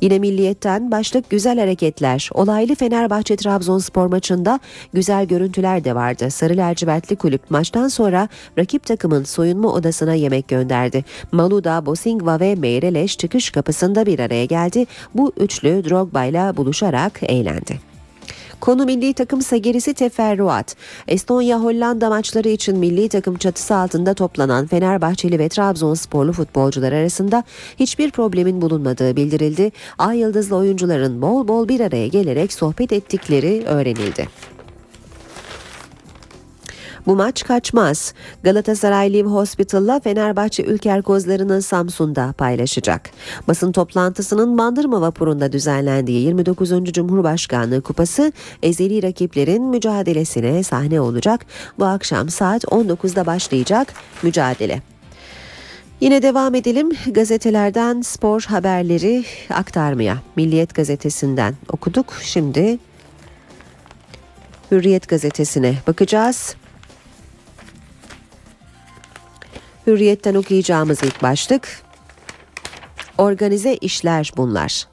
Yine milliyetten başlık güzel hareketler. Olaylı Fenerbahçe Trabzonspor maçında güzel görüntüler de vardı. Sarı lacivertli kulüp maçtan sonra rakip takımın soyunma odasına yemek gönderdi. Maluda, Bosingva ve Meireles çıkış kapısında bir araya geldi. Bu üçlü Drogba ile buluşarak eğlendi. Konu milli takımsa gerisi teferruat. Estonya-Hollanda maçları için milli takım çatısı altında toplanan Fenerbahçeli ve Trabzonsporlu futbolcular arasında hiçbir problemin bulunmadığı bildirildi. Ay yıldızlı oyuncuların bol bol bir araya gelerek sohbet ettikleri öğrenildi. Bu maç kaçmaz. Galatasaray Live Hospital'la Fenerbahçe Ülker kozlarını Samsun'da paylaşacak. Basın toplantısının Bandırma vapurunda düzenlendiği 29. Cumhurbaşkanlığı Kupası ezeli rakiplerin mücadelesine sahne olacak. Bu akşam saat 19'da başlayacak mücadele. Yine devam edelim gazetelerden spor haberleri aktarmaya. Milliyet gazetesinden okuduk. Şimdi Hürriyet gazetesine bakacağız. Hürriyetten okuyacağımız ilk başlık Organize işler bunlar.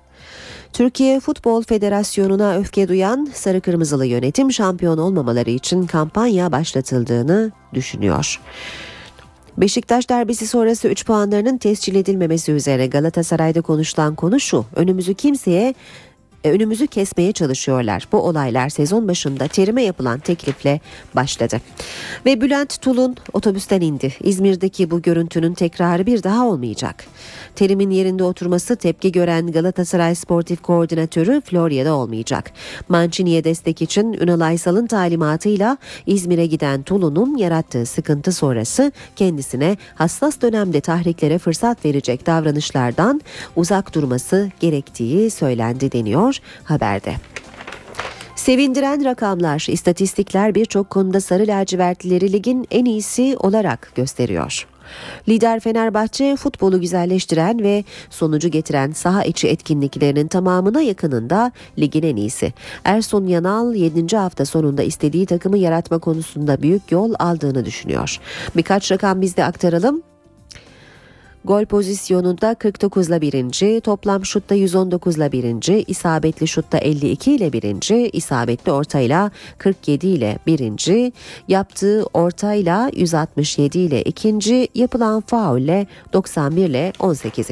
Türkiye Futbol Federasyonu'na öfke duyan sarı kırmızılı yönetim şampiyon olmamaları için kampanya başlatıldığını düşünüyor. Beşiktaş derbisi sonrası 3 puanlarının tescil edilmemesi üzere Galatasaray'da konuşulan konu şu. Önümüzü kimseye e, önümüzü kesmeye çalışıyorlar. Bu olaylar sezon başında terime yapılan teklifle başladı. Ve Bülent Tulun otobüsten indi. İzmir'deki bu görüntünün tekrarı bir daha olmayacak. Terimin yerinde oturması tepki gören Galatasaray Sportif Koordinatörü Florya'da olmayacak. Mancini'ye destek için Ünal Aysal'ın talimatıyla İzmir'e giden Tulun'un yarattığı sıkıntı sonrası kendisine hassas dönemde tahriklere fırsat verecek davranışlardan uzak durması gerektiği söylendi deniyor haberde. Sevindiren rakamlar, istatistikler birçok konuda sarı lacivertlileri ligin en iyisi olarak gösteriyor. Lider Fenerbahçe futbolu güzelleştiren ve sonucu getiren saha içi etkinliklerinin tamamına yakınında ligin en iyisi. Ersun Yanal 7. hafta sonunda istediği takımı yaratma konusunda büyük yol aldığını düşünüyor. Birkaç rakam bizde aktaralım. Gol pozisyonunda 49 ile birinci, toplam şutta 119 ile birinci, isabetli şutta 52 ile birinci, isabetli ortayla 47 ile birinci, yaptığı ortayla 167 ile ikinci, yapılan faulle 91 ile 18.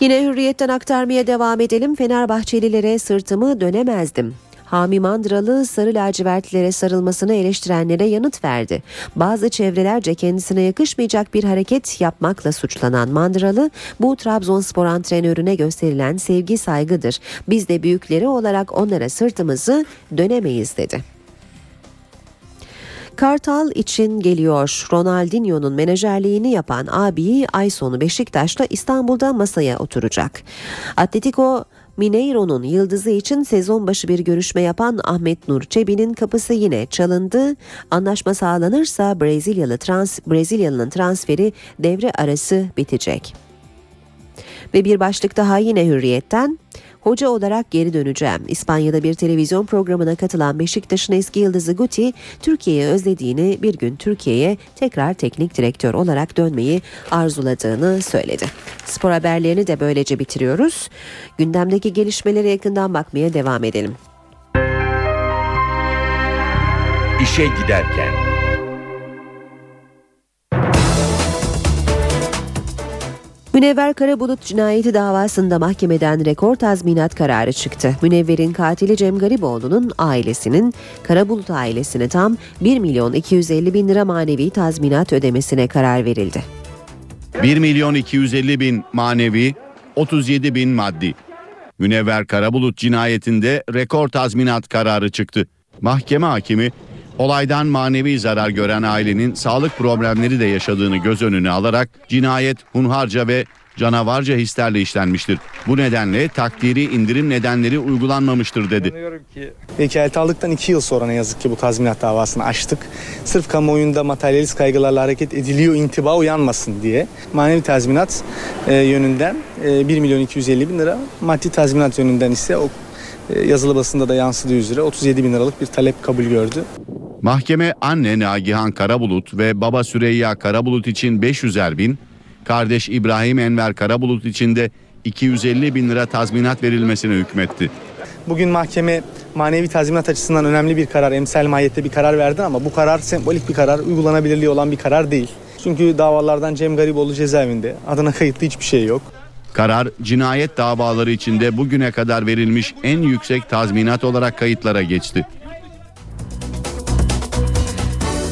Yine hürriyetten aktarmaya devam edelim. Fenerbahçelilere sırtımı dönemezdim. Hami Mandralı sarı lacivertlere sarılmasını eleştirenlere yanıt verdi. Bazı çevrelerce kendisine yakışmayacak bir hareket yapmakla suçlanan Mandralı bu Trabzonspor antrenörüne gösterilen sevgi saygıdır. Biz de büyükleri olarak onlara sırtımızı dönemeyiz dedi. Kartal için geliyor. Ronaldinho'nun menajerliğini yapan abiyi ay sonu Beşiktaş'ta İstanbul'da masaya oturacak. Atletico Mineiro'nun yıldızı için sezon başı bir görüşme yapan Ahmet Nur Çebi'nin kapısı yine çalındı. Anlaşma sağlanırsa Brezilyalı trans Brezilyalı'nın transferi devre arası bitecek. Ve bir başlık daha yine hürriyetten. Hoca olarak geri döneceğim. İspanya'da bir televizyon programına katılan Beşiktaş'ın eski yıldızı Guti, Türkiye'yi özlediğini, bir gün Türkiye'ye tekrar teknik direktör olarak dönmeyi arzuladığını söyledi. Spor haberlerini de böylece bitiriyoruz. Gündemdeki gelişmelere yakından bakmaya devam edelim. İşe giderken. Münevver Karabulut cinayeti davasında mahkemeden rekor tazminat kararı çıktı. Münevver'in katili Cem Gariboğlu'nun ailesinin Karabulut ailesine tam 1 milyon 250 bin lira manevi tazminat ödemesine karar verildi. 1 milyon 250 bin manevi, 37 bin maddi. Münevver Karabulut cinayetinde rekor tazminat kararı çıktı. Mahkeme hakimi olaydan manevi zarar gören ailenin sağlık problemleri de yaşadığını göz önüne alarak cinayet hunharca ve canavarca hislerle işlenmiştir. Bu nedenle takdiri indirim nedenleri uygulanmamıştır dedi. Vekalet aldıktan iki yıl sonra ne yazık ki bu tazminat davasını açtık. Sırf kamuoyunda materyalist kaygılarla hareket ediliyor intiba uyanmasın diye. Manevi tazminat e, yönünden e, 1 milyon 250 bin lira, maddi tazminat yönünden ise o e, yazılı basında da yansıdığı üzere 37 bin liralık bir talep kabul gördü. Mahkeme anne Nagihan Karabulut ve baba Süreyya Karabulut için 500'er bin, kardeş İbrahim Enver Karabulut için de 250 bin lira tazminat verilmesine hükmetti. Bugün mahkeme manevi tazminat açısından önemli bir karar, emsal mahiyette bir karar verdi ama bu karar sembolik bir karar, uygulanabilirliği olan bir karar değil. Çünkü davalardan Cem Gariboğlu cezaevinde, adına kayıtlı hiçbir şey yok. Karar cinayet davaları içinde bugüne kadar verilmiş en yüksek tazminat olarak kayıtlara geçti.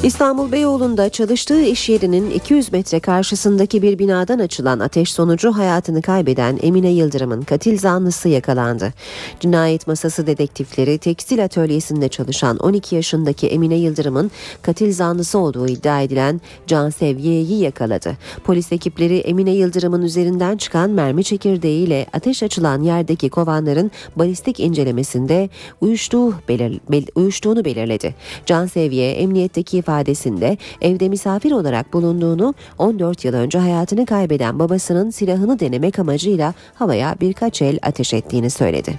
İstanbul Beyoğlu'nda çalıştığı iş yerinin 200 metre karşısındaki bir binadan açılan ateş sonucu hayatını kaybeden Emine Yıldırım'ın katil zanlısı yakalandı. Cinayet masası dedektifleri tekstil atölyesinde çalışan 12 yaşındaki Emine Yıldırım'ın katil zanlısı olduğu iddia edilen Can Sevgiye'yi yakaladı. Polis ekipleri Emine Yıldırım'ın üzerinden çıkan mermi çekirdeğiyle ateş açılan yerdeki kovanların balistik incelemesinde uyuştuğu belir, bel, uyuştuğunu belirledi. Can Sevgiye emniyetteki ifade ifadesinde evde misafir olarak bulunduğunu 14 yıl önce hayatını kaybeden babasının silahını denemek amacıyla havaya birkaç el ateş ettiğini söyledi.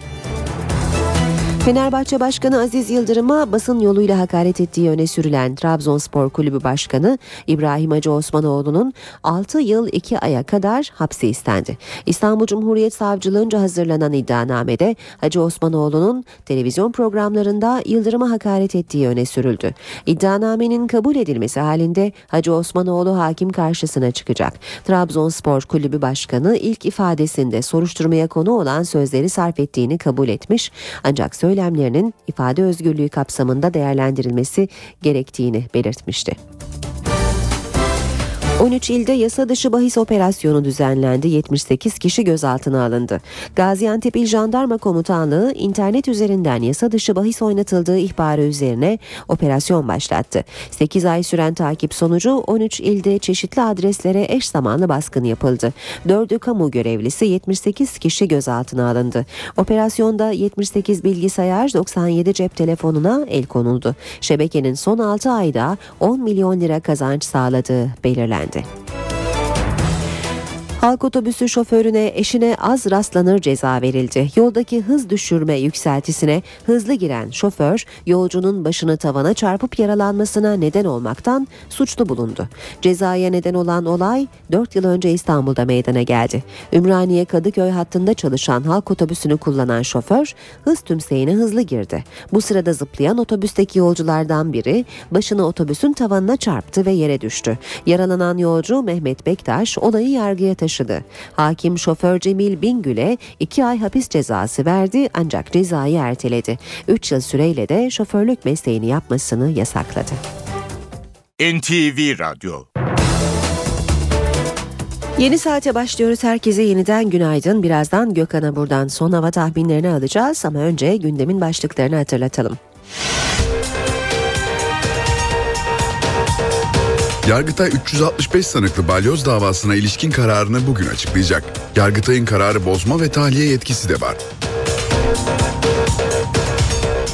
Fenerbahçe Başkanı Aziz Yıldırım'a basın yoluyla hakaret ettiği öne sürülen Trabzonspor Kulübü Başkanı İbrahim Hacı Osmanoğlu'nun 6 yıl 2 aya kadar hapsi istendi. İstanbul Cumhuriyet Savcılığınca hazırlanan iddianamede Hacı Osmanoğlu'nun televizyon programlarında Yıldırım'a hakaret ettiği öne sürüldü. İddianamenin kabul edilmesi halinde Hacı Osmanoğlu hakim karşısına çıkacak. Trabzonspor Kulübü Başkanı ilk ifadesinde soruşturmaya konu olan sözleri sarf ettiğini kabul etmiş ancak söyle söylemlerinin ifade özgürlüğü kapsamında değerlendirilmesi gerektiğini belirtmişti. 13 ilde yasa dışı bahis operasyonu düzenlendi. 78 kişi gözaltına alındı. Gaziantep İl Jandarma Komutanlığı internet üzerinden yasa dışı bahis oynatıldığı ihbarı üzerine operasyon başlattı. 8 ay süren takip sonucu 13 ilde çeşitli adreslere eş zamanlı baskın yapıldı. 4'ü kamu görevlisi 78 kişi gözaltına alındı. Operasyonda 78 bilgisayar 97 cep telefonuna el konuldu. Şebekenin son 6 ayda 10 milyon lira kazanç sağladığı belirlendi. bence. Halk otobüsü şoförüne eşine az rastlanır ceza verildi. Yoldaki hız düşürme yükseltisine hızlı giren şoför yolcunun başını tavana çarpıp yaralanmasına neden olmaktan suçlu bulundu. Cezaya neden olan olay 4 yıl önce İstanbul'da meydana geldi. Ümraniye Kadıköy hattında çalışan halk otobüsünü kullanan şoför hız tümseyine hızlı girdi. Bu sırada zıplayan otobüsteki yolculardan biri başını otobüsün tavanına çarptı ve yere düştü. Yaralanan yolcu Mehmet Bektaş olayı yargıya taşıdı taşıdı. Hakim şoför Cemil Bingül'e 2 ay hapis cezası verdi ancak cezayı erteledi. 3 yıl süreyle de şoförlük mesleğini yapmasını yasakladı. NTV Radyo Yeni saate başlıyoruz. Herkese yeniden günaydın. Birazdan Gökhan'a buradan son hava tahminlerini alacağız ama önce gündemin başlıklarını hatırlatalım. Yargıtay 365 sanıklı balyoz davasına ilişkin kararını bugün açıklayacak. Yargıtay'ın kararı bozma ve tahliye yetkisi de var.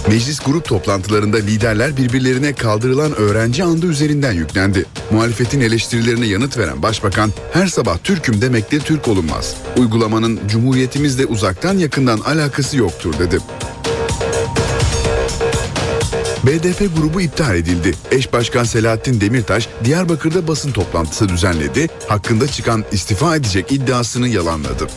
Meclis grup toplantılarında liderler birbirlerine kaldırılan öğrenci andı üzerinden yüklendi. Muhalefetin eleştirilerine yanıt veren başbakan her sabah Türk'üm demekle Türk olunmaz. Uygulamanın cumhuriyetimizle uzaktan yakından alakası yoktur dedi. BDP grubu iptal edildi. Eş Başkan Selahattin Demirtaş Diyarbakır'da basın toplantısı düzenledi. Hakkında çıkan istifa edecek iddiasını yalanladı.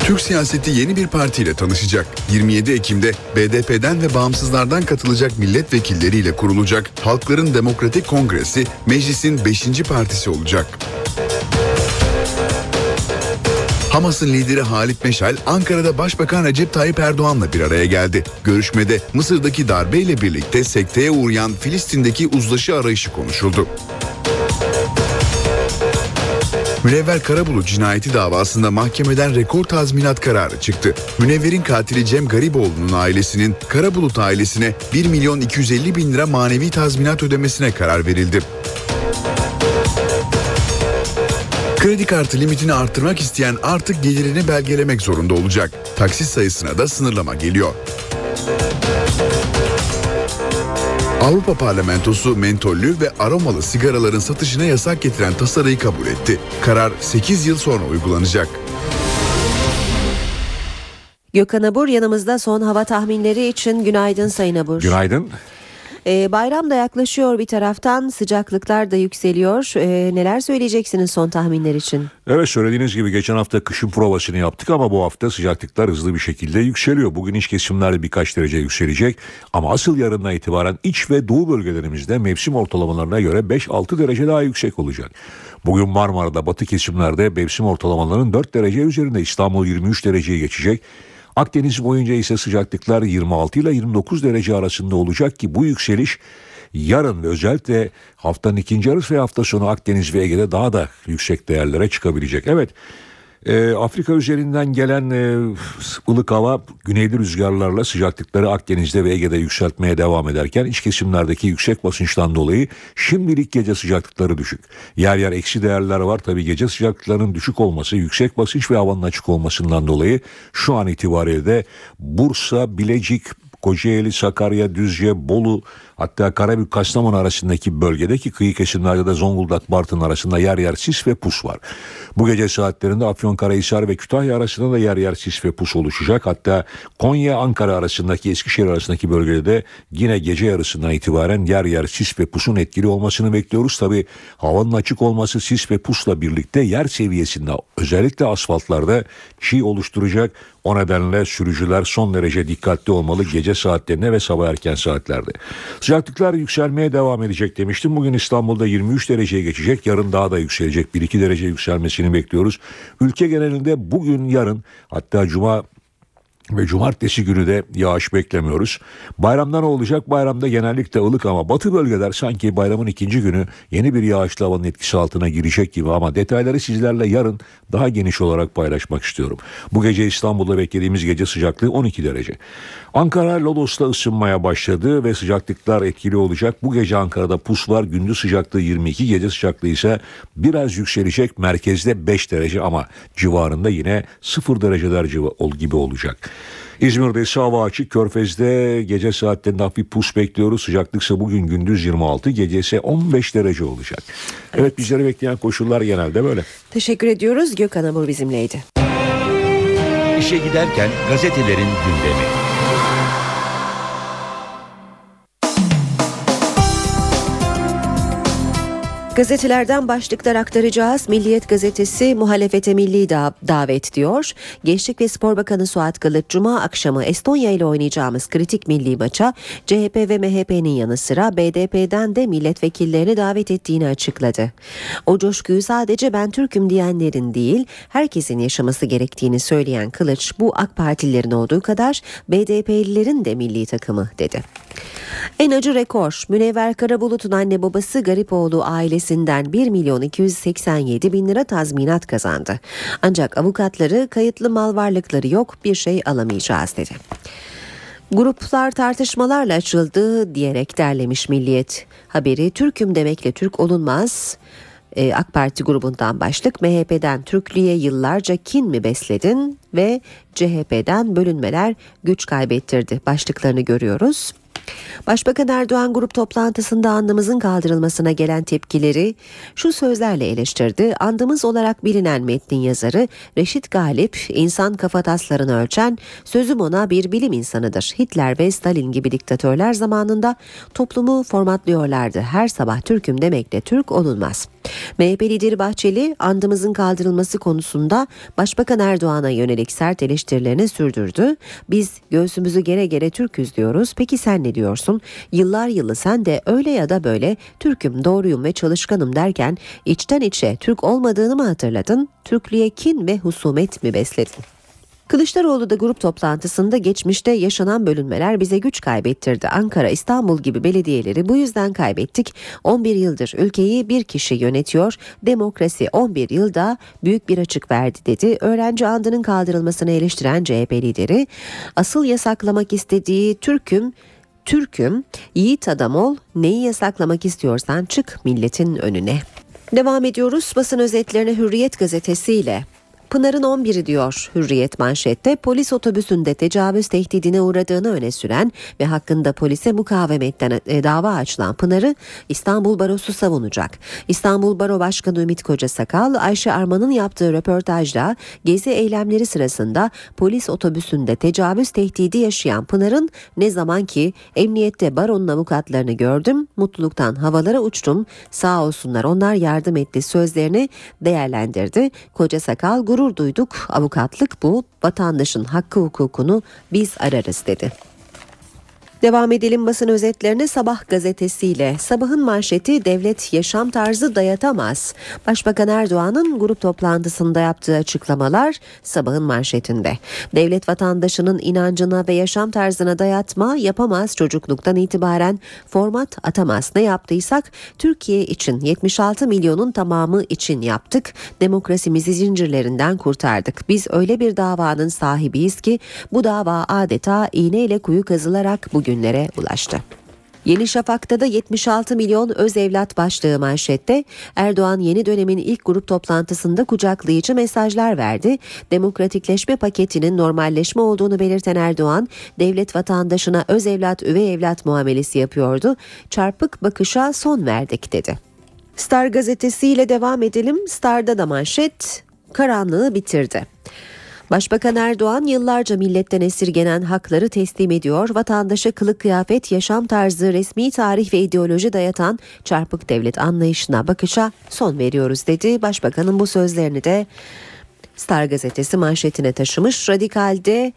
Türk siyaseti yeni bir partiyle tanışacak. 27 Ekim'de BDP'den ve bağımsızlardan katılacak milletvekilleriyle kurulacak Halkların Demokratik Kongresi meclisin 5. partisi olacak. Hamas'ın lideri Halit Meşal, Ankara'da Başbakan Recep Tayyip Erdoğan'la bir araya geldi. Görüşmede Mısır'daki darbeyle birlikte sekteye uğrayan Filistin'deki uzlaşı arayışı konuşuldu. Münevver Karabulut cinayeti davasında mahkemeden rekor tazminat kararı çıktı. Münevver'in katili Cem Gariboğlu'nun ailesinin Karabulut ailesine 1 milyon 250 bin lira manevi tazminat ödemesine karar verildi. Kredi kartı limitini arttırmak isteyen artık gelirini belgelemek zorunda olacak. Taksit sayısına da sınırlama geliyor. Avrupa Parlamentosu mentollü ve aromalı sigaraların satışına yasak getiren tasarıyı kabul etti. Karar 8 yıl sonra uygulanacak. Gökhan Abur yanımızda son hava tahminleri için günaydın Sayın Abur. Günaydın. Ee, bayram da yaklaşıyor bir taraftan sıcaklıklar da yükseliyor. Ee, neler söyleyeceksiniz son tahminler için? Evet söylediğiniz gibi geçen hafta kışın provasını yaptık ama bu hafta sıcaklıklar hızlı bir şekilde yükseliyor. Bugün iç kesimlerde birkaç derece yükselecek ama asıl yarından itibaren iç ve doğu bölgelerimizde mevsim ortalamalarına göre 5-6 derece daha yüksek olacak. Bugün Marmara'da batı kesimlerde mevsim ortalamalarının 4 derece üzerinde İstanbul 23 dereceyi geçecek. Akdeniz boyunca ise sıcaklıklar 26 ile 29 derece arasında olacak ki bu yükseliş yarın ve özellikle haftanın ikinci yarısı ve hafta sonu Akdeniz ve Ege'de daha da yüksek değerlere çıkabilecek. Evet e, Afrika üzerinden gelen e, ılık hava güneyli rüzgarlarla sıcaklıkları Akdeniz'de ve Ege'de yükseltmeye devam ederken iç kesimlerdeki yüksek basınçtan dolayı şimdilik gece sıcaklıkları düşük. Yer yer eksi değerler var tabi gece sıcaklıklarının düşük olması yüksek basınç ve havanın açık olmasından dolayı şu an itibariyle de Bursa, Bilecik, Kocaeli, Sakarya, Düzce, Bolu hatta Karabük, Kastamonu arasındaki bölgedeki kıyı kesimlerde de Zonguldak, Bartın arasında yer yer sis ve pus var. Bu gece saatlerinde Afyonkarahisar ve Kütahya arasında da yer yer sis ve pus oluşacak. Hatta Konya, Ankara arasındaki Eskişehir arasındaki bölgede de yine gece yarısından itibaren yer yer sis ve pusun etkili olmasını bekliyoruz. Tabi havanın açık olması sis ve pusla birlikte yer seviyesinde özellikle asfaltlarda çiğ oluşturacak. O nedenle sürücüler son derece dikkatli olmalı gece saatlerine ve sabah erken saatlerde. Sıcaklıklar yükselmeye devam edecek demiştim. Bugün İstanbul'da 23 dereceye geçecek. Yarın daha da yükselecek. 1-2 derece yükselmesini bekliyoruz. Ülke genelinde bugün yarın hatta cuma ve cumartesi günü de yağış beklemiyoruz. Bayramda ne olacak? Bayramda genellikle ılık ama batı bölgeler sanki bayramın ikinci günü yeni bir yağışlı havanın etkisi altına girecek gibi ama detayları sizlerle yarın daha geniş olarak paylaşmak istiyorum. Bu gece İstanbul'da beklediğimiz gece sıcaklığı 12 derece. Ankara Lodos'ta ısınmaya başladı ve sıcaklıklar etkili olacak. Bu gece Ankara'da pus var. Gündüz sıcaklığı 22, gece sıcaklığı ise biraz yükselecek. Merkezde 5 derece ama civarında yine 0 dereceler gibi olacak. İzmir'de ise hava açık. Körfez'de gece saatlerinde hafif pus bekliyoruz. Sıcaklık ise bugün gündüz 26, gece ise 15 derece olacak. Evet, evet bizleri bekleyen koşullar genelde böyle. Teşekkür ediyoruz. Gökhan Amur bizimleydi. İşe giderken gazetelerin gündemi. Gazetelerden başlıklar aktaracağız. Milliyet gazetesi muhalefete milli da davet diyor. Gençlik ve Spor Bakanı Suat Kılıç Cuma akşamı Estonya ile oynayacağımız kritik milli maça CHP ve MHP'nin yanı sıra BDP'den de milletvekillerini davet ettiğini açıkladı. O coşkuyu sadece ben Türk'üm diyenlerin değil herkesin yaşaması gerektiğini söyleyen Kılıç bu AK Partililerin olduğu kadar BDP'lilerin de milli takımı dedi. En acı rekor Münevver Karabulut'un anne babası Garipoğlu ailesinden 1 milyon 287 bin lira tazminat kazandı. Ancak avukatları kayıtlı mal varlıkları yok bir şey alamayacağız dedi. Gruplar tartışmalarla açıldı diyerek derlemiş Milliyet. Haberi Türk'üm demekle Türk olunmaz. Ee, AK Parti grubundan başlık MHP'den Türklüğe yıllarca kin mi besledin ve CHP'den bölünmeler güç kaybettirdi başlıklarını görüyoruz. Başbakan Erdoğan grup toplantısında andımızın kaldırılmasına gelen tepkileri şu sözlerle eleştirdi. Andımız olarak bilinen metnin yazarı Reşit Galip, insan kafataslarını ölçen, sözüm ona bir bilim insanıdır. Hitler ve Stalin gibi diktatörler zamanında toplumu formatlıyorlardı. Her sabah Türk'üm demekle Türk olunmaz. MHP lideri Bahçeli andımızın kaldırılması konusunda Başbakan Erdoğan'a yönelik sert eleştirilerini sürdürdü. Biz göğsümüzü gere gere Türküz diyoruz. Peki sen ne diyorsun? Yıllar yılı sen de öyle ya da böyle Türk'üm, doğruyum ve çalışkanım derken içten içe Türk olmadığını mı hatırladın? Türklüğe kin ve husumet mi besledin? Kılıçdaroğlu da grup toplantısında geçmişte yaşanan bölünmeler bize güç kaybettirdi. Ankara, İstanbul gibi belediyeleri bu yüzden kaybettik. 11 yıldır ülkeyi bir kişi yönetiyor. Demokrasi 11 yılda büyük bir açık verdi dedi. Öğrenci andının kaldırılmasını eleştiren CHP lideri asıl yasaklamak istediği Türk'üm Türk'üm, yiğit adam ol, neyi yasaklamak istiyorsan çık milletin önüne. Devam ediyoruz basın özetlerine Hürriyet gazetesiyle. Pınar'ın 11'i diyor Hürriyet manşette polis otobüsünde tecavüz tehdidine uğradığını öne süren ve hakkında polise mukavemetten e, dava açılan Pınar'ı İstanbul Barosu savunacak. İstanbul Baro Başkanı Ümit Kocasakal Ayşe Arman'ın yaptığı röportajda gezi eylemleri sırasında polis otobüsünde tecavüz tehdidi yaşayan Pınar'ın ne zaman ki emniyette baronun avukatlarını gördüm mutluluktan havalara uçtum sağ olsunlar onlar yardım etti sözlerini değerlendirdi. Kocasakal gurur gurur duyduk. Avukatlık bu. Vatandaşın hakkı hukukunu biz ararız dedi. Devam edelim basın özetlerine Sabah gazetesiyle. Sabahın manşeti devlet yaşam tarzı dayatamaz. Başbakan Erdoğan'ın grup toplantısında yaptığı açıklamalar Sabahın manşetinde. Devlet vatandaşının inancına ve yaşam tarzına dayatma yapamaz çocukluktan itibaren format atamaz. Ne yaptıysak Türkiye için 76 milyonun tamamı için yaptık. Demokrasimizi zincirlerinden kurtardık. Biz öyle bir davanın sahibiyiz ki bu dava adeta iğneyle kuyu kazılarak bugün günlere ulaştı. Yeni Şafak'ta da 76 milyon öz evlat başlığı manşette Erdoğan yeni dönemin ilk grup toplantısında kucaklayıcı mesajlar verdi. Demokratikleşme paketinin normalleşme olduğunu belirten Erdoğan, devlet vatandaşına öz evlat üvey evlat muamelesi yapıyordu. Çarpık bakışa son verdik dedi. Star gazetesiyle devam edelim. Star'da da manşet karanlığı bitirdi. Başbakan Erdoğan yıllarca milletten esirgenen hakları teslim ediyor, vatandaşa kılık kıyafet, yaşam tarzı, resmi tarih ve ideoloji dayatan çarpık devlet anlayışına bakışa son veriyoruz dedi. Başbakanın bu sözlerini de Star gazetesi manşetine taşımış. Radikal'de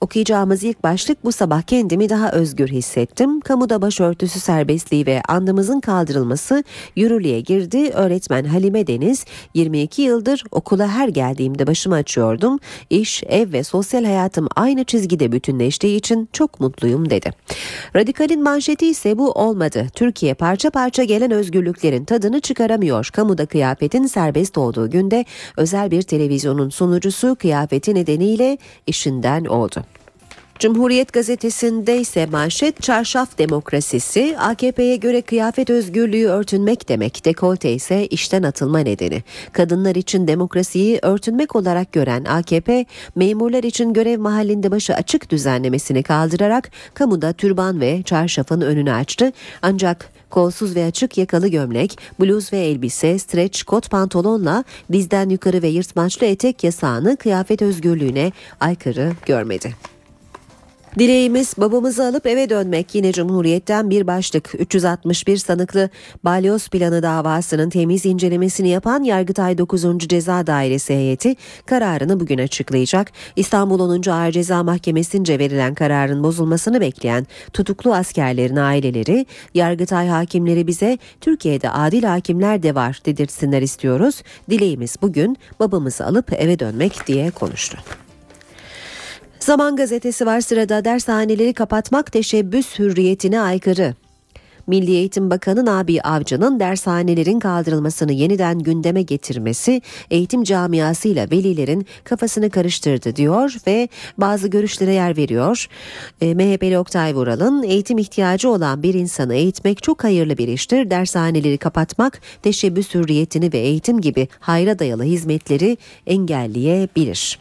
okuyacağımız ilk başlık bu sabah kendimi daha özgür hissettim. Kamuda başörtüsü serbestliği ve andımızın kaldırılması yürürlüğe girdi. Öğretmen Halime Deniz 22 yıldır okula her geldiğimde başımı açıyordum. İş, ev ve sosyal hayatım aynı çizgide bütünleştiği için çok mutluyum dedi. Radikal'in manşeti ise bu olmadı. Türkiye parça parça gelen özgürlüklerin tadını çıkaramıyor. Kamuda kıyafetin serbest olduğu günde özel bir televizyonun sunucusu kıyafeti nedeniyle işinden oldu. Cumhuriyet gazetesinde ise manşet çarşaf demokrasisi AKP'ye göre kıyafet özgürlüğü örtünmek demek dekolte ise işten atılma nedeni. Kadınlar için demokrasiyi örtünmek olarak gören AKP memurlar için görev mahallinde başı açık düzenlemesini kaldırarak kamuda türban ve çarşafın önünü açtı. Ancak kolsuz ve açık yakalı gömlek, bluz ve elbise, streç, kot pantolonla dizden yukarı ve yırtmaçlı etek yasağını kıyafet özgürlüğüne aykırı görmedi. Dileğimiz babamızı alıp eve dönmek yine Cumhuriyet'ten bir başlık. 361 sanıklı balyoz planı davasının temiz incelemesini yapan Yargıtay 9. Ceza Dairesi heyeti kararını bugün açıklayacak. İstanbul 10. Ağır Ceza Mahkemesi'nce verilen kararın bozulmasını bekleyen tutuklu askerlerin aileleri Yargıtay hakimleri bize Türkiye'de adil hakimler de var dedirtsinler istiyoruz. Dileğimiz bugün babamızı alıp eve dönmek diye konuştu. Zaman gazetesi var sırada dershaneleri kapatmak teşebbüs hürriyetine aykırı. Milli Eğitim Bakanı Nabi Avcı'nın dershanelerin kaldırılmasını yeniden gündeme getirmesi eğitim camiasıyla velilerin kafasını karıştırdı diyor ve bazı görüşlere yer veriyor. E, MHP'li Oktay Vural'ın eğitim ihtiyacı olan bir insanı eğitmek çok hayırlı bir iştir. Dershaneleri kapatmak teşebbüs hürriyetini ve eğitim gibi hayra dayalı hizmetleri engelleyebilir.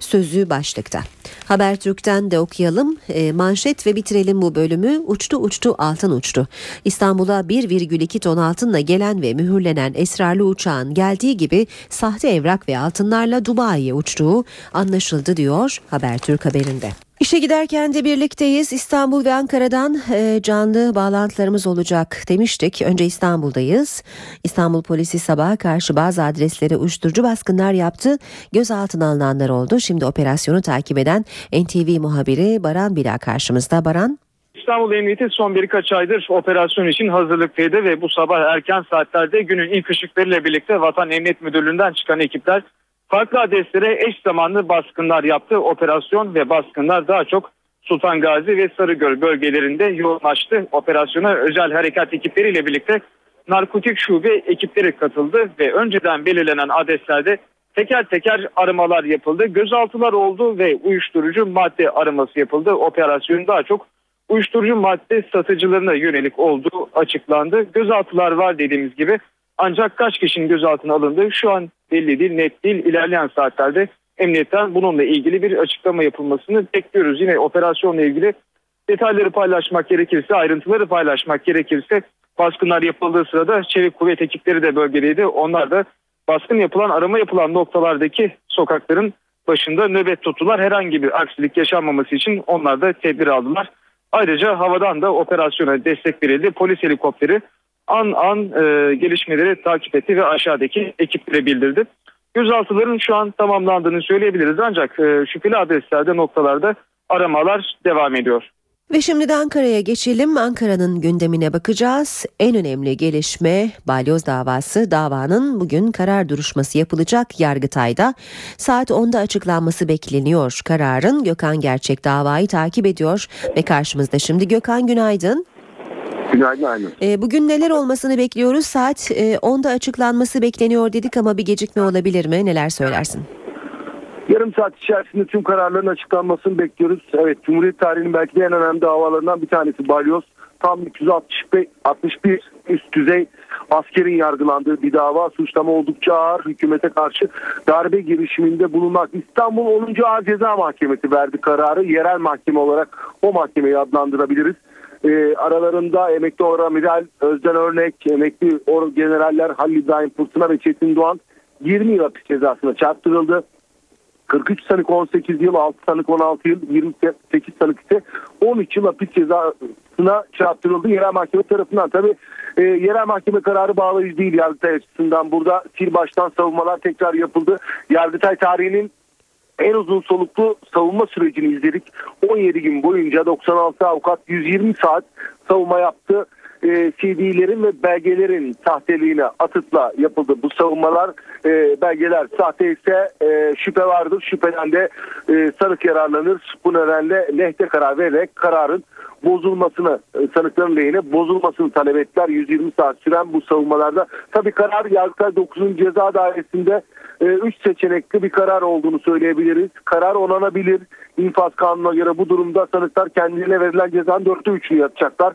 Sözü başlıkta. Habertürk'ten de okuyalım. E, manşet ve bitirelim bu bölümü. Uçtu uçtu altın uçtu. İstanbul'a 1,2 ton altınla gelen ve mühürlenen esrarlı uçağın geldiği gibi sahte evrak ve altınlarla Dubai'ye uçtuğu anlaşıldı diyor Habertürk haberinde. İşe giderken de birlikteyiz. İstanbul ve Ankara'dan e, canlı bağlantılarımız olacak demiştik. Önce İstanbul'dayız. İstanbul polisi sabaha karşı bazı adreslere uyuşturucu baskınlar yaptı. Gözaltına alınanlar oldu. Şimdi operasyonu takip eden NTV muhabiri Baran Bila karşımızda. Baran. İstanbul Emniyeti son birkaç aydır operasyon için hazırlıktaydı ve bu sabah erken saatlerde günün ilk ışıklarıyla birlikte Vatan Emniyet Müdürlüğü'nden çıkan ekipler farklı adreslere eş zamanlı baskınlar yaptı. Operasyon ve baskınlar daha çok Sultan Gazi ve Sarıgöl bölgelerinde yoğunlaştı. Operasyona özel harekat ekipleriyle birlikte narkotik şube ekipleri katıldı ve önceden belirlenen adreslerde teker teker aramalar yapıldı. Gözaltılar oldu ve uyuşturucu madde araması yapıldı. Operasyonun daha çok uyuşturucu madde satıcılarına yönelik olduğu açıklandı. Gözaltılar var dediğimiz gibi ancak kaç kişinin gözaltına alındığı şu an belli değil, net değil. İlerleyen saatlerde emniyetten bununla ilgili bir açıklama yapılmasını bekliyoruz. Yine operasyonla ilgili detayları paylaşmak gerekirse, ayrıntıları paylaşmak gerekirse baskınlar yapıldığı sırada çevik kuvvet ekipleri de bölgedeydi. Onlar da baskın yapılan, arama yapılan noktalardaki sokakların başında nöbet tuttular. Herhangi bir aksilik yaşanmaması için onlar da tedbir aldılar. Ayrıca havadan da operasyona destek verildi. Polis helikopteri an an e, gelişmeleri takip etti ve aşağıdaki ekiplere bildirdi. Gözaltıların şu an tamamlandığını söyleyebiliriz ancak e, şüpheli adreslerde noktalarda aramalar devam ediyor. Ve şimdi Ankara'ya geçelim. Ankara'nın gündemine bakacağız. En önemli gelişme balyoz davası. Davanın bugün karar duruşması yapılacak Yargıtay'da. Saat 10'da açıklanması bekleniyor. Kararın Gökhan Gerçek davayı takip ediyor ve karşımızda şimdi Gökhan günaydın. Günaydın aynen. E, bugün neler olmasını bekliyoruz? Saat e, 10'da açıklanması bekleniyor dedik ama bir gecikme olabilir mi? Neler söylersin? Yarım saat içerisinde tüm kararların açıklanmasını bekliyoruz. Evet Cumhuriyet tarihinin belki de en önemli davalarından bir tanesi Balyoz. Tam 365 61 üst düzey askerin yargılandığı bir dava. Suçlama oldukça ağır. Hükümete karşı darbe girişiminde bulunmak. İstanbul 10. Ağır Ceza Mahkemesi verdi kararı. Yerel mahkeme olarak o mahkemeyi adlandırabiliriz. E, aralarında emekli oramiral Özden Örnek, emekli or generaller Halil İbrahim Fırtına ve Çetin Doğan 20 yıl hapis cezasına çarptırıldı. 43 sanık 18 yıl, 6 sanık 16 yıl, 28 sanık ise 13 yıl hapis cezasına çarptırıldı yerel mahkeme tarafından. Tabi e, yerel mahkeme kararı bağlayıcı değil Yargıtay açısından. Burada sil baştan savunmalar tekrar yapıldı. Yargıtay tarihinin en uzun soluklu savunma sürecini izledik. 17 gün boyunca 96 avukat 120 saat savunma yaptı. E, CD'lerin ve belgelerin sahteliğine atıtla yapıldı bu savunmalar. E, belgeler sahte ise e, şüphe vardır. Şüpheden de e, sanık yararlanır. Bu nedenle lehte karar vererek kararın bozulmasını e, sanıkların lehine bozulmasını talep ettiler. 120 saat süren bu savunmalarda. Tabii karar Yargıtay 9. Ceza Dairesi'nde 3 e, seçenekli bir karar olduğunu söyleyebiliriz. Karar onanabilir. İnfaz kanununa göre bu durumda sanıklar kendilerine verilen cezanın 4'te 3'ünü yatacaklar.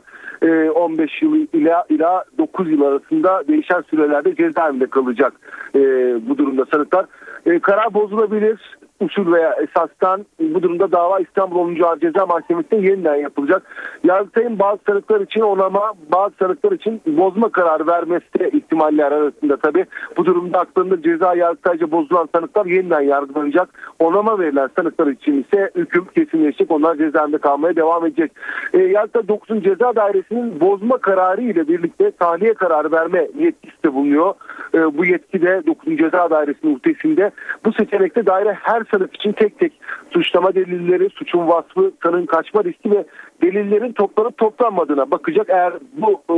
15 e, yıl ila, ila 9 yıl arasında değişen sürelerde cezaevinde kalacak bu durumda sanıklar. Karar bozulabilir usul veya esastan bu durumda dava İstanbul 10. Ağır Ceza Mahkemesi'nde yeniden yapılacak. Yargıtay'ın bazı sanıklar için onama, bazı sanıklar için bozma kararı vermesi de ihtimaller arasında tabi. Bu durumda aklında ceza yargıtayca bozulan sanıklar yeniden yargılanacak. Onama verilen sanıklar için ise hüküm kesinleşecek. Onlar cezaevinde kalmaya devam edecek. E, Yargıtay 9. Ceza Dairesi'nin bozma kararı ile birlikte tahliye kararı verme yetkisi de bulunuyor. E, bu yetki de 9. Ceza Dairesi'nin uhdesinde. Bu seçenekte daire her sanık için tek tek suçlama delilleri, suçun vasfı, kanın kaçma riski ve delillerin toplanıp toplanmadığına bakacak. Eğer bu e,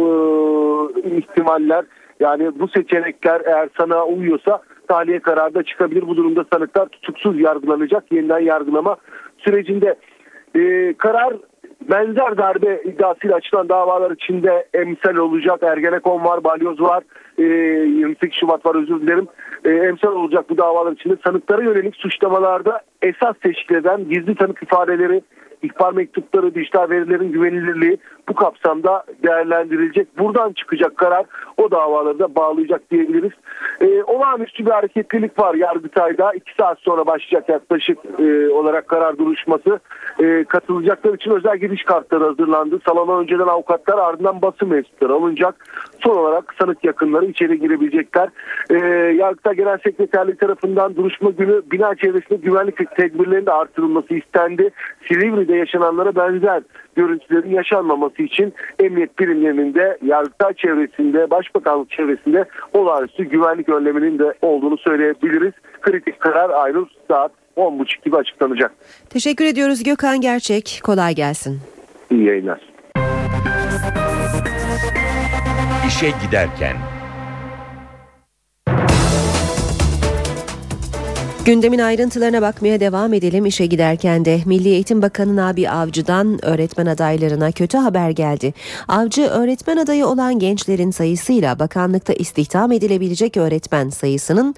ihtimaller yani bu seçenekler eğer sana uyuyorsa tahliye kararı da çıkabilir. Bu durumda sanıklar tutuksuz yargılanacak yeniden yargılama sürecinde. E, karar benzer darbe iddiasıyla açılan davalar içinde emsal olacak. Ergenekon var, balyoz var, e, 28 Şubat var özür dilerim. E, emsal olacak bu davalar içinde sanıklara yönelik suçlamalarda esas teşkil eden gizli tanık ifadeleri, ihbar mektupları, dijital verilerin güvenilirliği bu kapsamda değerlendirilecek. Buradan çıkacak karar o davaları da bağlayacak diyebiliriz. E, olağanüstü bir hareketlilik var Yargıtay'da. iki saat sonra başlayacak yaklaşık e, olarak karar duruşması. E, katılacaklar için özel giriş kartları hazırlandı. Salona önceden avukatlar ardından basın mensupları alınacak. Son olarak sanık yakınları içeri girebilecekler. E, Yargıtay Genel Sekreterliği tarafından duruşma günü bina çevresinde güvenlik tedbirlerinin artırılması istendi. Silivri'de yaşananlara benzer görüntülerin yaşanmaması için emniyet birimlerinin de Yargıtay çevresinde, Başbakanlık çevresinde olağanüstü güvenlik önleminin de olduğunu söyleyebiliriz. Kritik karar ayrı saat 10.30 gibi açıklanacak. Teşekkür ediyoruz Gökhan Gerçek. Kolay gelsin. İyi yayınlar. İşe giderken Gündemin ayrıntılarına bakmaya devam edelim. İşe giderken de Milli Eğitim Bakanı Nabi Avcı'dan öğretmen adaylarına kötü haber geldi. Avcı öğretmen adayı olan gençlerin sayısıyla bakanlıkta istihdam edilebilecek öğretmen sayısının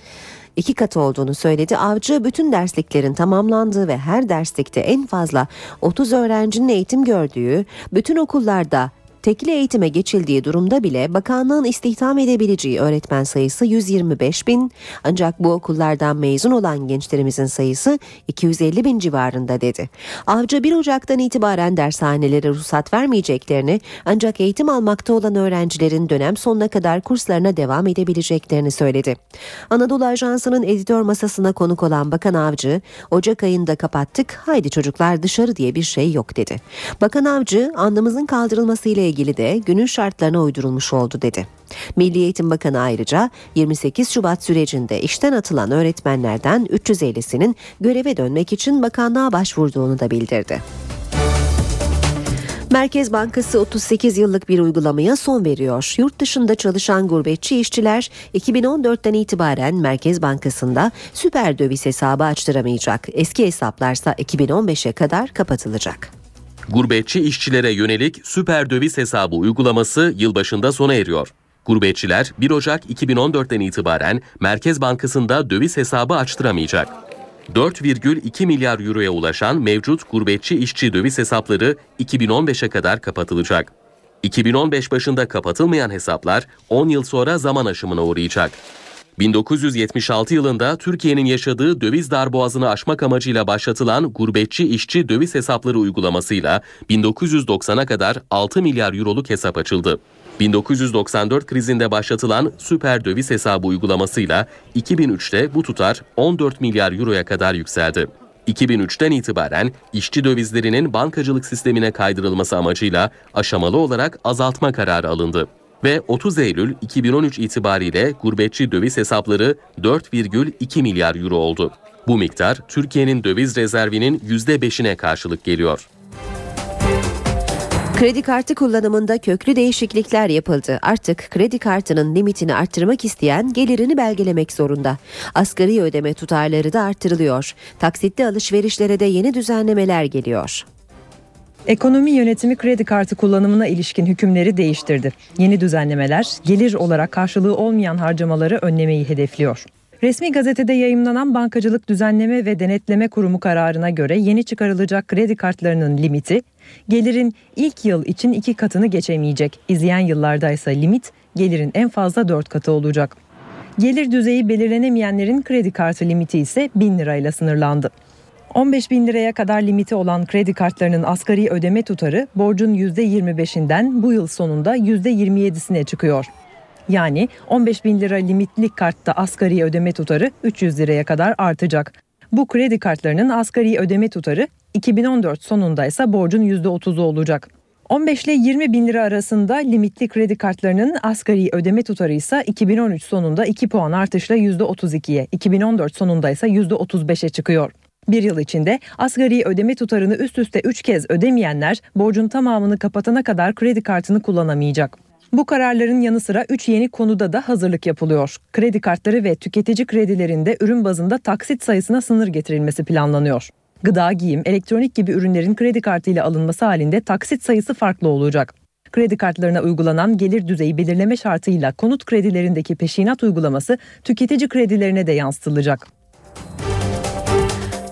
iki katı olduğunu söyledi. Avcı bütün dersliklerin tamamlandığı ve her derslikte en fazla 30 öğrencinin eğitim gördüğü, bütün okullarda tekli eğitime geçildiği durumda bile bakanlığın istihdam edebileceği öğretmen sayısı 125 bin ancak bu okullardan mezun olan gençlerimizin sayısı 250 bin civarında dedi. Avcı 1 Ocak'tan itibaren dershanelere ruhsat vermeyeceklerini ancak eğitim almakta olan öğrencilerin dönem sonuna kadar kurslarına devam edebileceklerini söyledi. Anadolu Ajansı'nın editör masasına konuk olan Bakan Avcı, Ocak ayında kapattık haydi çocuklar dışarı diye bir şey yok dedi. Bakan Avcı andımızın kaldırılması ile ilgili de günün şartlarına uydurulmuş oldu dedi. Milli Eğitim Bakanı ayrıca 28 Şubat sürecinde işten atılan öğretmenlerden 350'sinin göreve dönmek için bakanlığa başvurduğunu da bildirdi. Merkez Bankası 38 yıllık bir uygulamaya son veriyor. Yurt dışında çalışan gurbetçi işçiler 2014'ten itibaren Merkez Bankası'nda süper döviz hesabı açtıramayacak. Eski hesaplarsa 2015'e kadar kapatılacak. Gurbetçi işçilere yönelik süper döviz hesabı uygulaması yılbaşında sona eriyor. Gurbetçiler 1 Ocak 2014'ten itibaren Merkez Bankası'nda döviz hesabı açtıramayacak. 4,2 milyar euroya ulaşan mevcut gurbetçi işçi döviz hesapları 2015'e kadar kapatılacak. 2015 başında kapatılmayan hesaplar 10 yıl sonra zaman aşımına uğrayacak. 1976 yılında Türkiye'nin yaşadığı döviz darboğazını aşmak amacıyla başlatılan gurbetçi işçi döviz hesapları uygulamasıyla 1990'a kadar 6 milyar euroluk hesap açıldı. 1994 krizinde başlatılan süper döviz hesabı uygulamasıyla 2003'te bu tutar 14 milyar euroya kadar yükseldi. 2003'ten itibaren işçi dövizlerinin bankacılık sistemine kaydırılması amacıyla aşamalı olarak azaltma kararı alındı ve 30 Eylül 2013 itibariyle gurbetçi döviz hesapları 4,2 milyar euro oldu. Bu miktar Türkiye'nin döviz rezervinin %5'ine karşılık geliyor. Kredi kartı kullanımında köklü değişiklikler yapıldı. Artık kredi kartının limitini arttırmak isteyen gelirini belgelemek zorunda. Asgari ödeme tutarları da arttırılıyor. Taksitli alışverişlere de yeni düzenlemeler geliyor. Ekonomi yönetimi kredi kartı kullanımına ilişkin hükümleri değiştirdi. Yeni düzenlemeler gelir olarak karşılığı olmayan harcamaları önlemeyi hedefliyor. Resmi gazetede yayımlanan Bankacılık Düzenleme ve Denetleme Kurumu kararına göre yeni çıkarılacak kredi kartlarının limiti gelirin ilk yıl için iki katını geçemeyecek. İzleyen yıllarda ise limit gelirin en fazla dört katı olacak. Gelir düzeyi belirlenemeyenlerin kredi kartı limiti ise 1000 lirayla sınırlandı. 15 bin liraya kadar limiti olan kredi kartlarının asgari ödeme tutarı borcun %25'inden bu yıl sonunda %27'sine çıkıyor. Yani 15 bin lira limitli kartta asgari ödeme tutarı 300 liraya kadar artacak. Bu kredi kartlarının asgari ödeme tutarı 2014 sonunda ise borcun %30'u olacak. 15 ile 20 bin lira arasında limitli kredi kartlarının asgari ödeme tutarı ise 2013 sonunda 2 puan artışla %32'ye, 2014 sonunda ise %35'e çıkıyor. Bir yıl içinde asgari ödeme tutarını üst üste 3 kez ödemeyenler borcun tamamını kapatana kadar kredi kartını kullanamayacak. Bu kararların yanı sıra 3 yeni konuda da hazırlık yapılıyor. Kredi kartları ve tüketici kredilerinde ürün bazında taksit sayısına sınır getirilmesi planlanıyor. Gıda, giyim, elektronik gibi ürünlerin kredi kartıyla alınması halinde taksit sayısı farklı olacak. Kredi kartlarına uygulanan gelir düzeyi belirleme şartıyla konut kredilerindeki peşinat uygulaması tüketici kredilerine de yansıtılacak.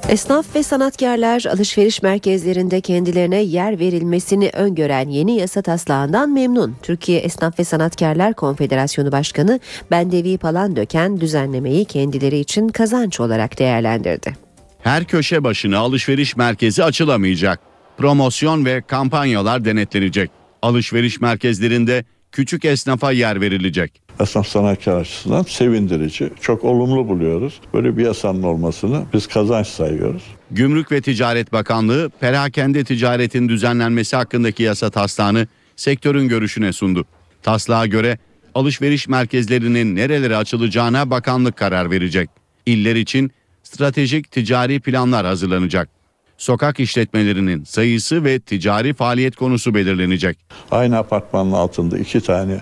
Esnaf ve sanatkarlar alışveriş merkezlerinde kendilerine yer verilmesini öngören yeni yasa taslağından memnun. Türkiye Esnaf ve Sanatkarlar Konfederasyonu Başkanı Bendevi Palandöken düzenlemeyi kendileri için kazanç olarak değerlendirdi. Her köşe başına alışveriş merkezi açılamayacak. Promosyon ve kampanyalar denetlenecek. Alışveriş merkezlerinde küçük esnafa yer verilecek. Esnaf sanatçı açısından sevindirici. Çok olumlu buluyoruz. Böyle bir yasanın olmasını biz kazanç sayıyoruz. Gümrük ve Ticaret Bakanlığı perakende ticaretin düzenlenmesi hakkındaki yasa taslağını sektörün görüşüne sundu. Taslağa göre alışveriş merkezlerinin nerelere açılacağına bakanlık karar verecek. İller için stratejik ticari planlar hazırlanacak. Sokak işletmelerinin sayısı ve ticari faaliyet konusu belirlenecek. Aynı apartmanın altında iki tane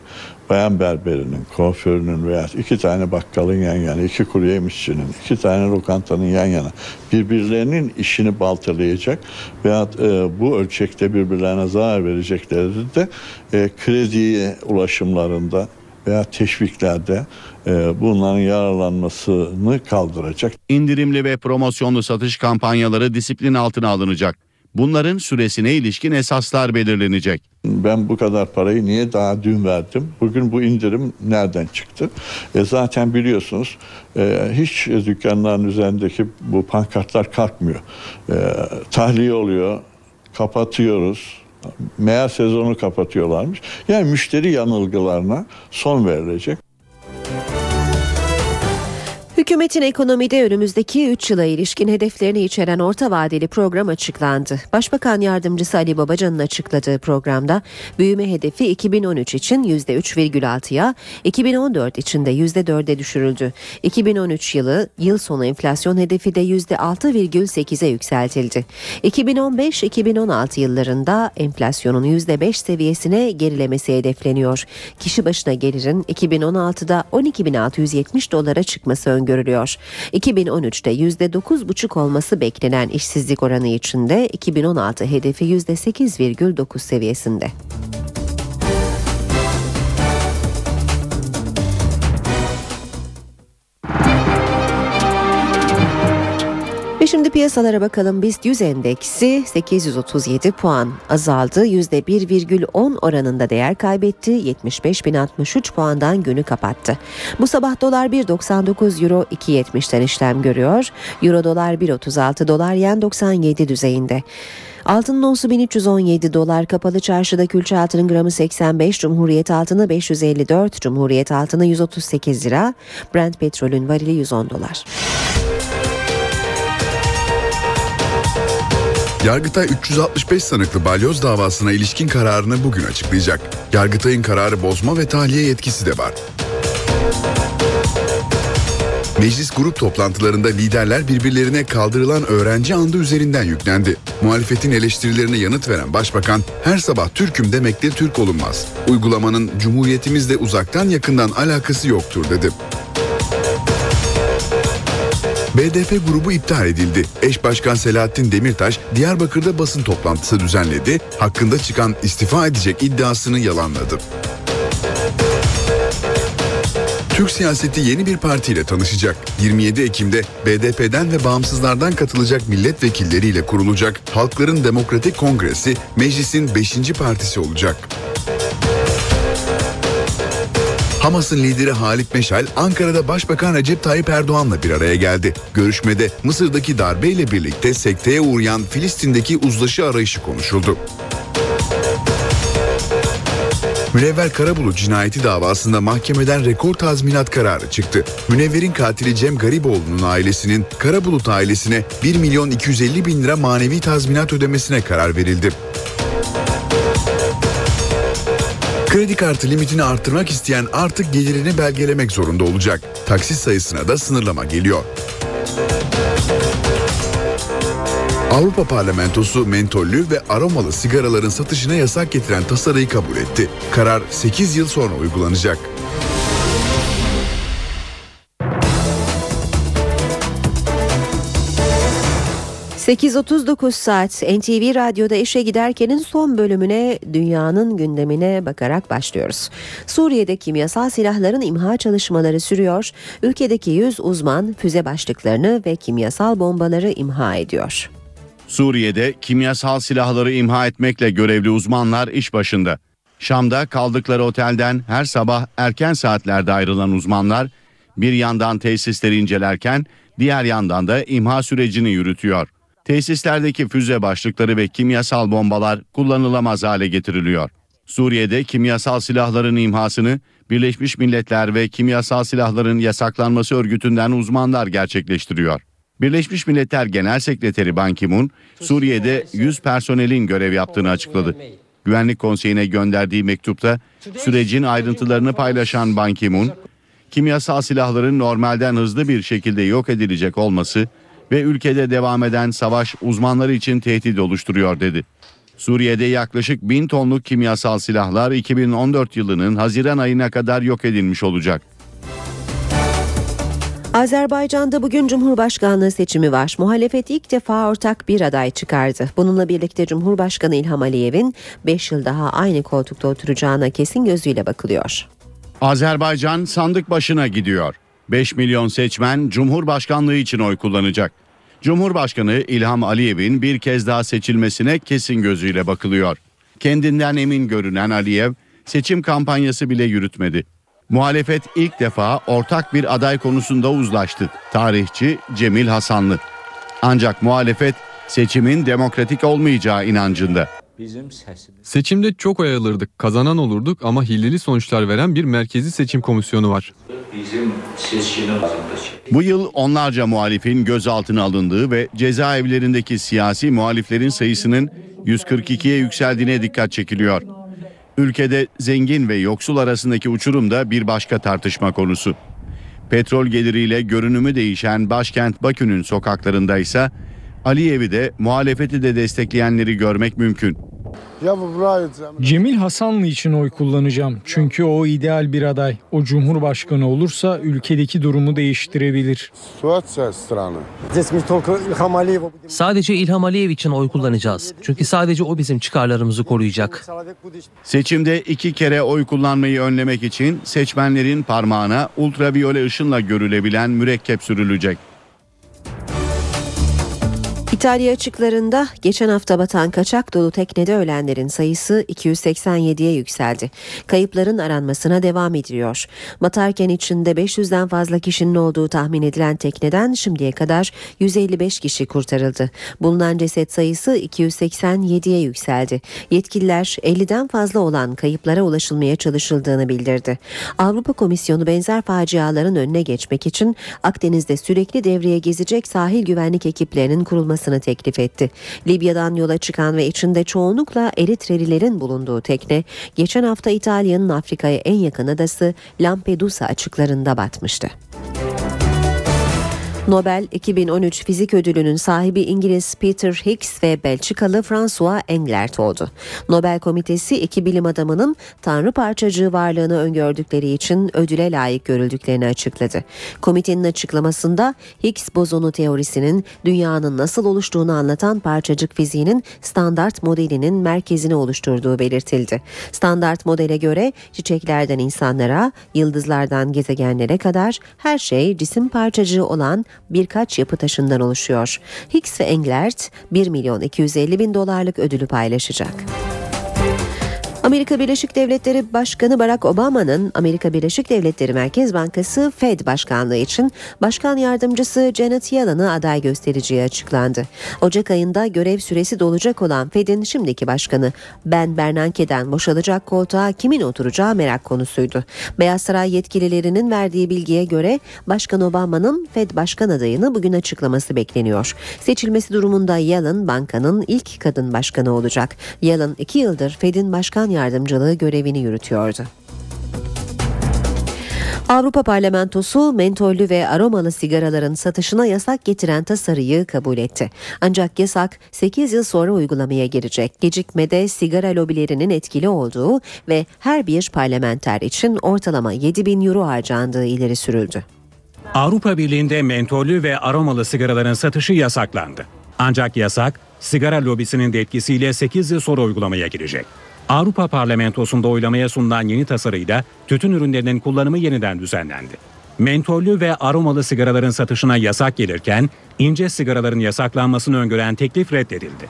bayan berberinin, kuaförünün veya iki tane bakkalın yan yana, iki kuru yemişçinin, iki tane lokantanın yan yana birbirlerinin işini baltalayacak veya e, bu ölçekte birbirlerine zarar verecekleri de e, krediye ulaşımlarında veya teşviklerde e, bunların yararlanmasını kaldıracak. İndirimli ve promosyonlu satış kampanyaları disiplin altına alınacak. Bunların süresine ilişkin esaslar belirlenecek. Ben bu kadar parayı niye daha dün verdim? Bugün bu indirim nereden çıktı? E zaten biliyorsunuz e, hiç dükkanların üzerindeki bu pankartlar kalkmıyor. E, tahliye oluyor, kapatıyoruz. Meğer sezonu kapatıyorlarmış. Yani müşteri yanılgılarına son verilecek. Hükümetin ekonomide önümüzdeki 3 yıla ilişkin hedeflerini içeren orta vadeli program açıklandı. Başbakan Yardımcısı Ali Babacan'ın açıkladığı programda büyüme hedefi 2013 için %3,6'ya, 2014 için de %4'e düşürüldü. 2013 yılı yıl sonu enflasyon hedefi de %6,8'e yükseltildi. 2015-2016 yıllarında enflasyonun %5 seviyesine gerilemesi hedefleniyor. Kişi başına gelirin 2016'da 12.670 dolara çıkması öngörülüyor. 2013'te %9,5 olması beklenen işsizlik oranı içinde 2016 hedefi %8,9 seviyesinde. Ve şimdi piyasalara bakalım. BIST 100 endeksi 837 puan azaldı. %1,10 oranında değer kaybetti. 75.063 puandan günü kapattı. Bu sabah dolar 1.99 euro 2.70'ten işlem görüyor. Euro dolar 1.36 dolar yen 97 düzeyinde. Altının onsu 1317 dolar kapalı çarşıda külçe altının gramı 85 Cumhuriyet altını 554 Cumhuriyet altını 138 lira Brent petrolün varili 110 dolar. Yargıtay 365 sanıklı balyoz davasına ilişkin kararını bugün açıklayacak. Yargıtay'ın kararı bozma ve tahliye yetkisi de var. Meclis grup toplantılarında liderler birbirlerine kaldırılan öğrenci andı üzerinden yüklendi. Muhalefetin eleştirilerine yanıt veren başbakan her sabah Türk'üm demekle Türk olunmaz. Uygulamanın cumhuriyetimizle uzaktan yakından alakası yoktur dedi. BDP grubu iptal edildi. Eş Başkan Selahattin Demirtaş Diyarbakır'da basın toplantısı düzenledi. Hakkında çıkan istifa edecek iddiasını yalanladı. Türk siyaseti yeni bir partiyle tanışacak. 27 Ekim'de BDP'den ve bağımsızlardan katılacak milletvekilleriyle kurulacak Halkların Demokratik Kongresi meclisin 5. partisi olacak. Hamas'ın lideri Halit Meşal Ankara'da Başbakan Recep Tayyip Erdoğan'la bir araya geldi. Görüşmede Mısır'daki darbeyle birlikte sekteye uğrayan Filistin'deki uzlaşı arayışı konuşuldu. Münevver Karabulut cinayeti davasında mahkemeden rekor tazminat kararı çıktı. Münevver'in katili Cem Gariboğlu'nun ailesinin Karabulut ailesine 1 milyon 250 bin lira manevi tazminat ödemesine karar verildi. Kredi kartı limitini arttırmak isteyen artık gelirini belgelemek zorunda olacak. Taksit sayısına da sınırlama geliyor. Avrupa Parlamentosu mentollü ve aromalı sigaraların satışına yasak getiren tasarıyı kabul etti. Karar 8 yıl sonra uygulanacak. 8.39 saat NTV Radyo'da işe giderkenin son bölümüne dünyanın gündemine bakarak başlıyoruz. Suriye'de kimyasal silahların imha çalışmaları sürüyor. Ülkedeki 100 uzman füze başlıklarını ve kimyasal bombaları imha ediyor. Suriye'de kimyasal silahları imha etmekle görevli uzmanlar iş başında. Şam'da kaldıkları otelden her sabah erken saatlerde ayrılan uzmanlar bir yandan tesisleri incelerken diğer yandan da imha sürecini yürütüyor. Tesislerdeki füze başlıkları ve kimyasal bombalar kullanılamaz hale getiriliyor. Suriye'de kimyasal silahların imhasını Birleşmiş Milletler ve Kimyasal Silahların Yasaklanması Örgütü'nden uzmanlar gerçekleştiriyor. Birleşmiş Milletler Genel Sekreteri Ban Ki-moon, Suriye'de 100 personelin görev yaptığını açıkladı. Güvenlik Konseyi'ne gönderdiği mektupta sürecin ayrıntılarını paylaşan Ban Ki-moon, kimyasal silahların normalden hızlı bir şekilde yok edilecek olması ve ülkede devam eden savaş uzmanları için tehdit oluşturuyor dedi. Suriye'de yaklaşık bin tonluk kimyasal silahlar 2014 yılının Haziran ayına kadar yok edilmiş olacak. Azerbaycan'da bugün Cumhurbaşkanlığı seçimi var. Muhalefet ilk defa ortak bir aday çıkardı. Bununla birlikte Cumhurbaşkanı İlham Aliyev'in 5 yıl daha aynı koltukta oturacağına kesin gözüyle bakılıyor. Azerbaycan sandık başına gidiyor. 5 milyon seçmen Cumhurbaşkanlığı için oy kullanacak. Cumhurbaşkanı İlham Aliyev'in bir kez daha seçilmesine kesin gözüyle bakılıyor. Kendinden emin görünen Aliyev seçim kampanyası bile yürütmedi. Muhalefet ilk defa ortak bir aday konusunda uzlaştı. Tarihçi Cemil Hasanlı. Ancak muhalefet seçimin demokratik olmayacağı inancında. Seçimde çok oy alırdık, kazanan olurduk ama hileli sonuçlar veren bir merkezi seçim komisyonu var. Bu yıl onlarca muhalifin gözaltına alındığı ve cezaevlerindeki siyasi muhaliflerin sayısının 142'ye yükseldiğine dikkat çekiliyor. Ülkede zengin ve yoksul arasındaki uçurum da bir başka tartışma konusu. Petrol geliriyle görünümü değişen başkent Bakü'nün sokaklarında ise Aliyev'i de muhalefeti de destekleyenleri görmek mümkün. Cemil Hasanlı için oy kullanacağım. Çünkü o ideal bir aday. O cumhurbaşkanı olursa ülkedeki durumu değiştirebilir. Sadece İlham Aliyev için oy kullanacağız. Çünkü sadece o bizim çıkarlarımızı koruyacak. Seçimde iki kere oy kullanmayı önlemek için seçmenlerin parmağına ultraviyole ışınla görülebilen mürekkep sürülecek. İtalya açıklarında geçen hafta batan kaçak dolu teknede ölenlerin sayısı 287'ye yükseldi. Kayıpların aranmasına devam ediliyor. Batarken içinde 500'den fazla kişinin olduğu tahmin edilen tekneden şimdiye kadar 155 kişi kurtarıldı. Bulunan ceset sayısı 287'ye yükseldi. Yetkililer 50'den fazla olan kayıplara ulaşılmaya çalışıldığını bildirdi. Avrupa Komisyonu benzer faciaların önüne geçmek için Akdeniz'de sürekli devreye gezecek sahil güvenlik ekiplerinin kurulması yapılmasını teklif etti. Libya'dan yola çıkan ve içinde çoğunlukla Eritrelilerin bulunduğu tekne geçen hafta İtalya'nın Afrika'ya en yakın adası Lampedusa açıklarında batmıştı. Nobel 2013 Fizik Ödülü'nün sahibi İngiliz Peter Higgs ve Belçikalı François Englert oldu. Nobel Komitesi iki bilim adamının tanrı parçacığı varlığını öngördükleri için ödüle layık görüldüklerini açıkladı. Komitenin açıklamasında Higgs bozonu teorisinin dünyanın nasıl oluştuğunu anlatan parçacık fiziğinin standart modelinin merkezini oluşturduğu belirtildi. Standart modele göre çiçeklerden insanlara, yıldızlardan gezegenlere kadar her şey cisim parçacığı olan birkaç yapı taşından oluşuyor. Higgs ve Englert 1 milyon 250 bin dolarlık ödülü paylaşacak. Amerika Birleşik Devletleri Başkanı Barack Obama'nın Amerika Birleşik Devletleri Merkez Bankası Fed Başkanlığı için Başkan Yardımcısı Janet Yellen'ı aday göstereceği açıklandı. Ocak ayında görev süresi dolacak olan Fed'in şimdiki başkanı Ben Bernanke'den boşalacak koltuğa kimin oturacağı merak konusuydu. Beyaz Saray yetkililerinin verdiği bilgiye göre Başkan Obama'nın Fed Başkan adayını bugün açıklaması bekleniyor. Seçilmesi durumunda Yellen bankanın ilk kadın başkanı olacak. Yellen iki yıldır Fed'in başkan yardımcılığı görevini yürütüyordu. Avrupa Parlamentosu mentollü ve aromalı sigaraların satışına yasak getiren tasarıyı kabul etti. Ancak yasak 8 yıl sonra uygulamaya girecek. Gecikmede sigara lobilerinin etkili olduğu ve her bir parlamenter için ortalama 7 bin euro harcandığı ileri sürüldü. Avrupa Birliği'nde mentollü ve aromalı sigaraların satışı yasaklandı. Ancak yasak sigara lobisinin de etkisiyle 8 yıl sonra uygulamaya girecek. Avrupa Parlamentosu'nda oylamaya sunulan yeni tasarıyla tütün ürünlerinin kullanımı yeniden düzenlendi. Mentollü ve aromalı sigaraların satışına yasak gelirken ince sigaraların yasaklanmasını öngören teklif reddedildi.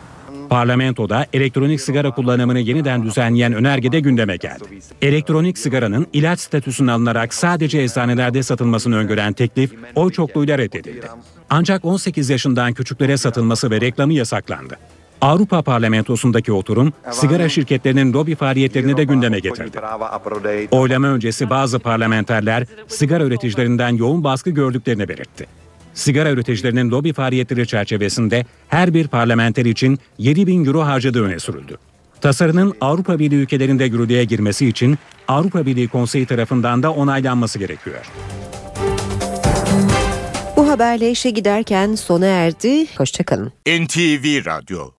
Parlamentoda elektronik sigara kullanımını yeniden düzenleyen önergede gündeme geldi. Elektronik sigaranın ilaç statüsüne alınarak sadece eczanelerde satılmasını öngören teklif oy çokluğuyla reddedildi. Ancak 18 yaşından küçüklere satılması ve reklamı yasaklandı. Avrupa Parlamentosu'ndaki oturum sigara şirketlerinin lobi faaliyetlerini de gündeme getirdi. Oylama öncesi bazı parlamenterler sigara üreticilerinden yoğun baskı gördüklerini belirtti. Sigara üreticilerinin lobi faaliyetleri çerçevesinde her bir parlamenter için 7 bin euro harcadığı öne sürüldü. Tasarının Avrupa Birliği ülkelerinde yürürlüğe girmesi için Avrupa Birliği Konseyi tarafından da onaylanması gerekiyor. Bu haberle işe giderken sona erdi. Hoşçakalın. NTV Radyo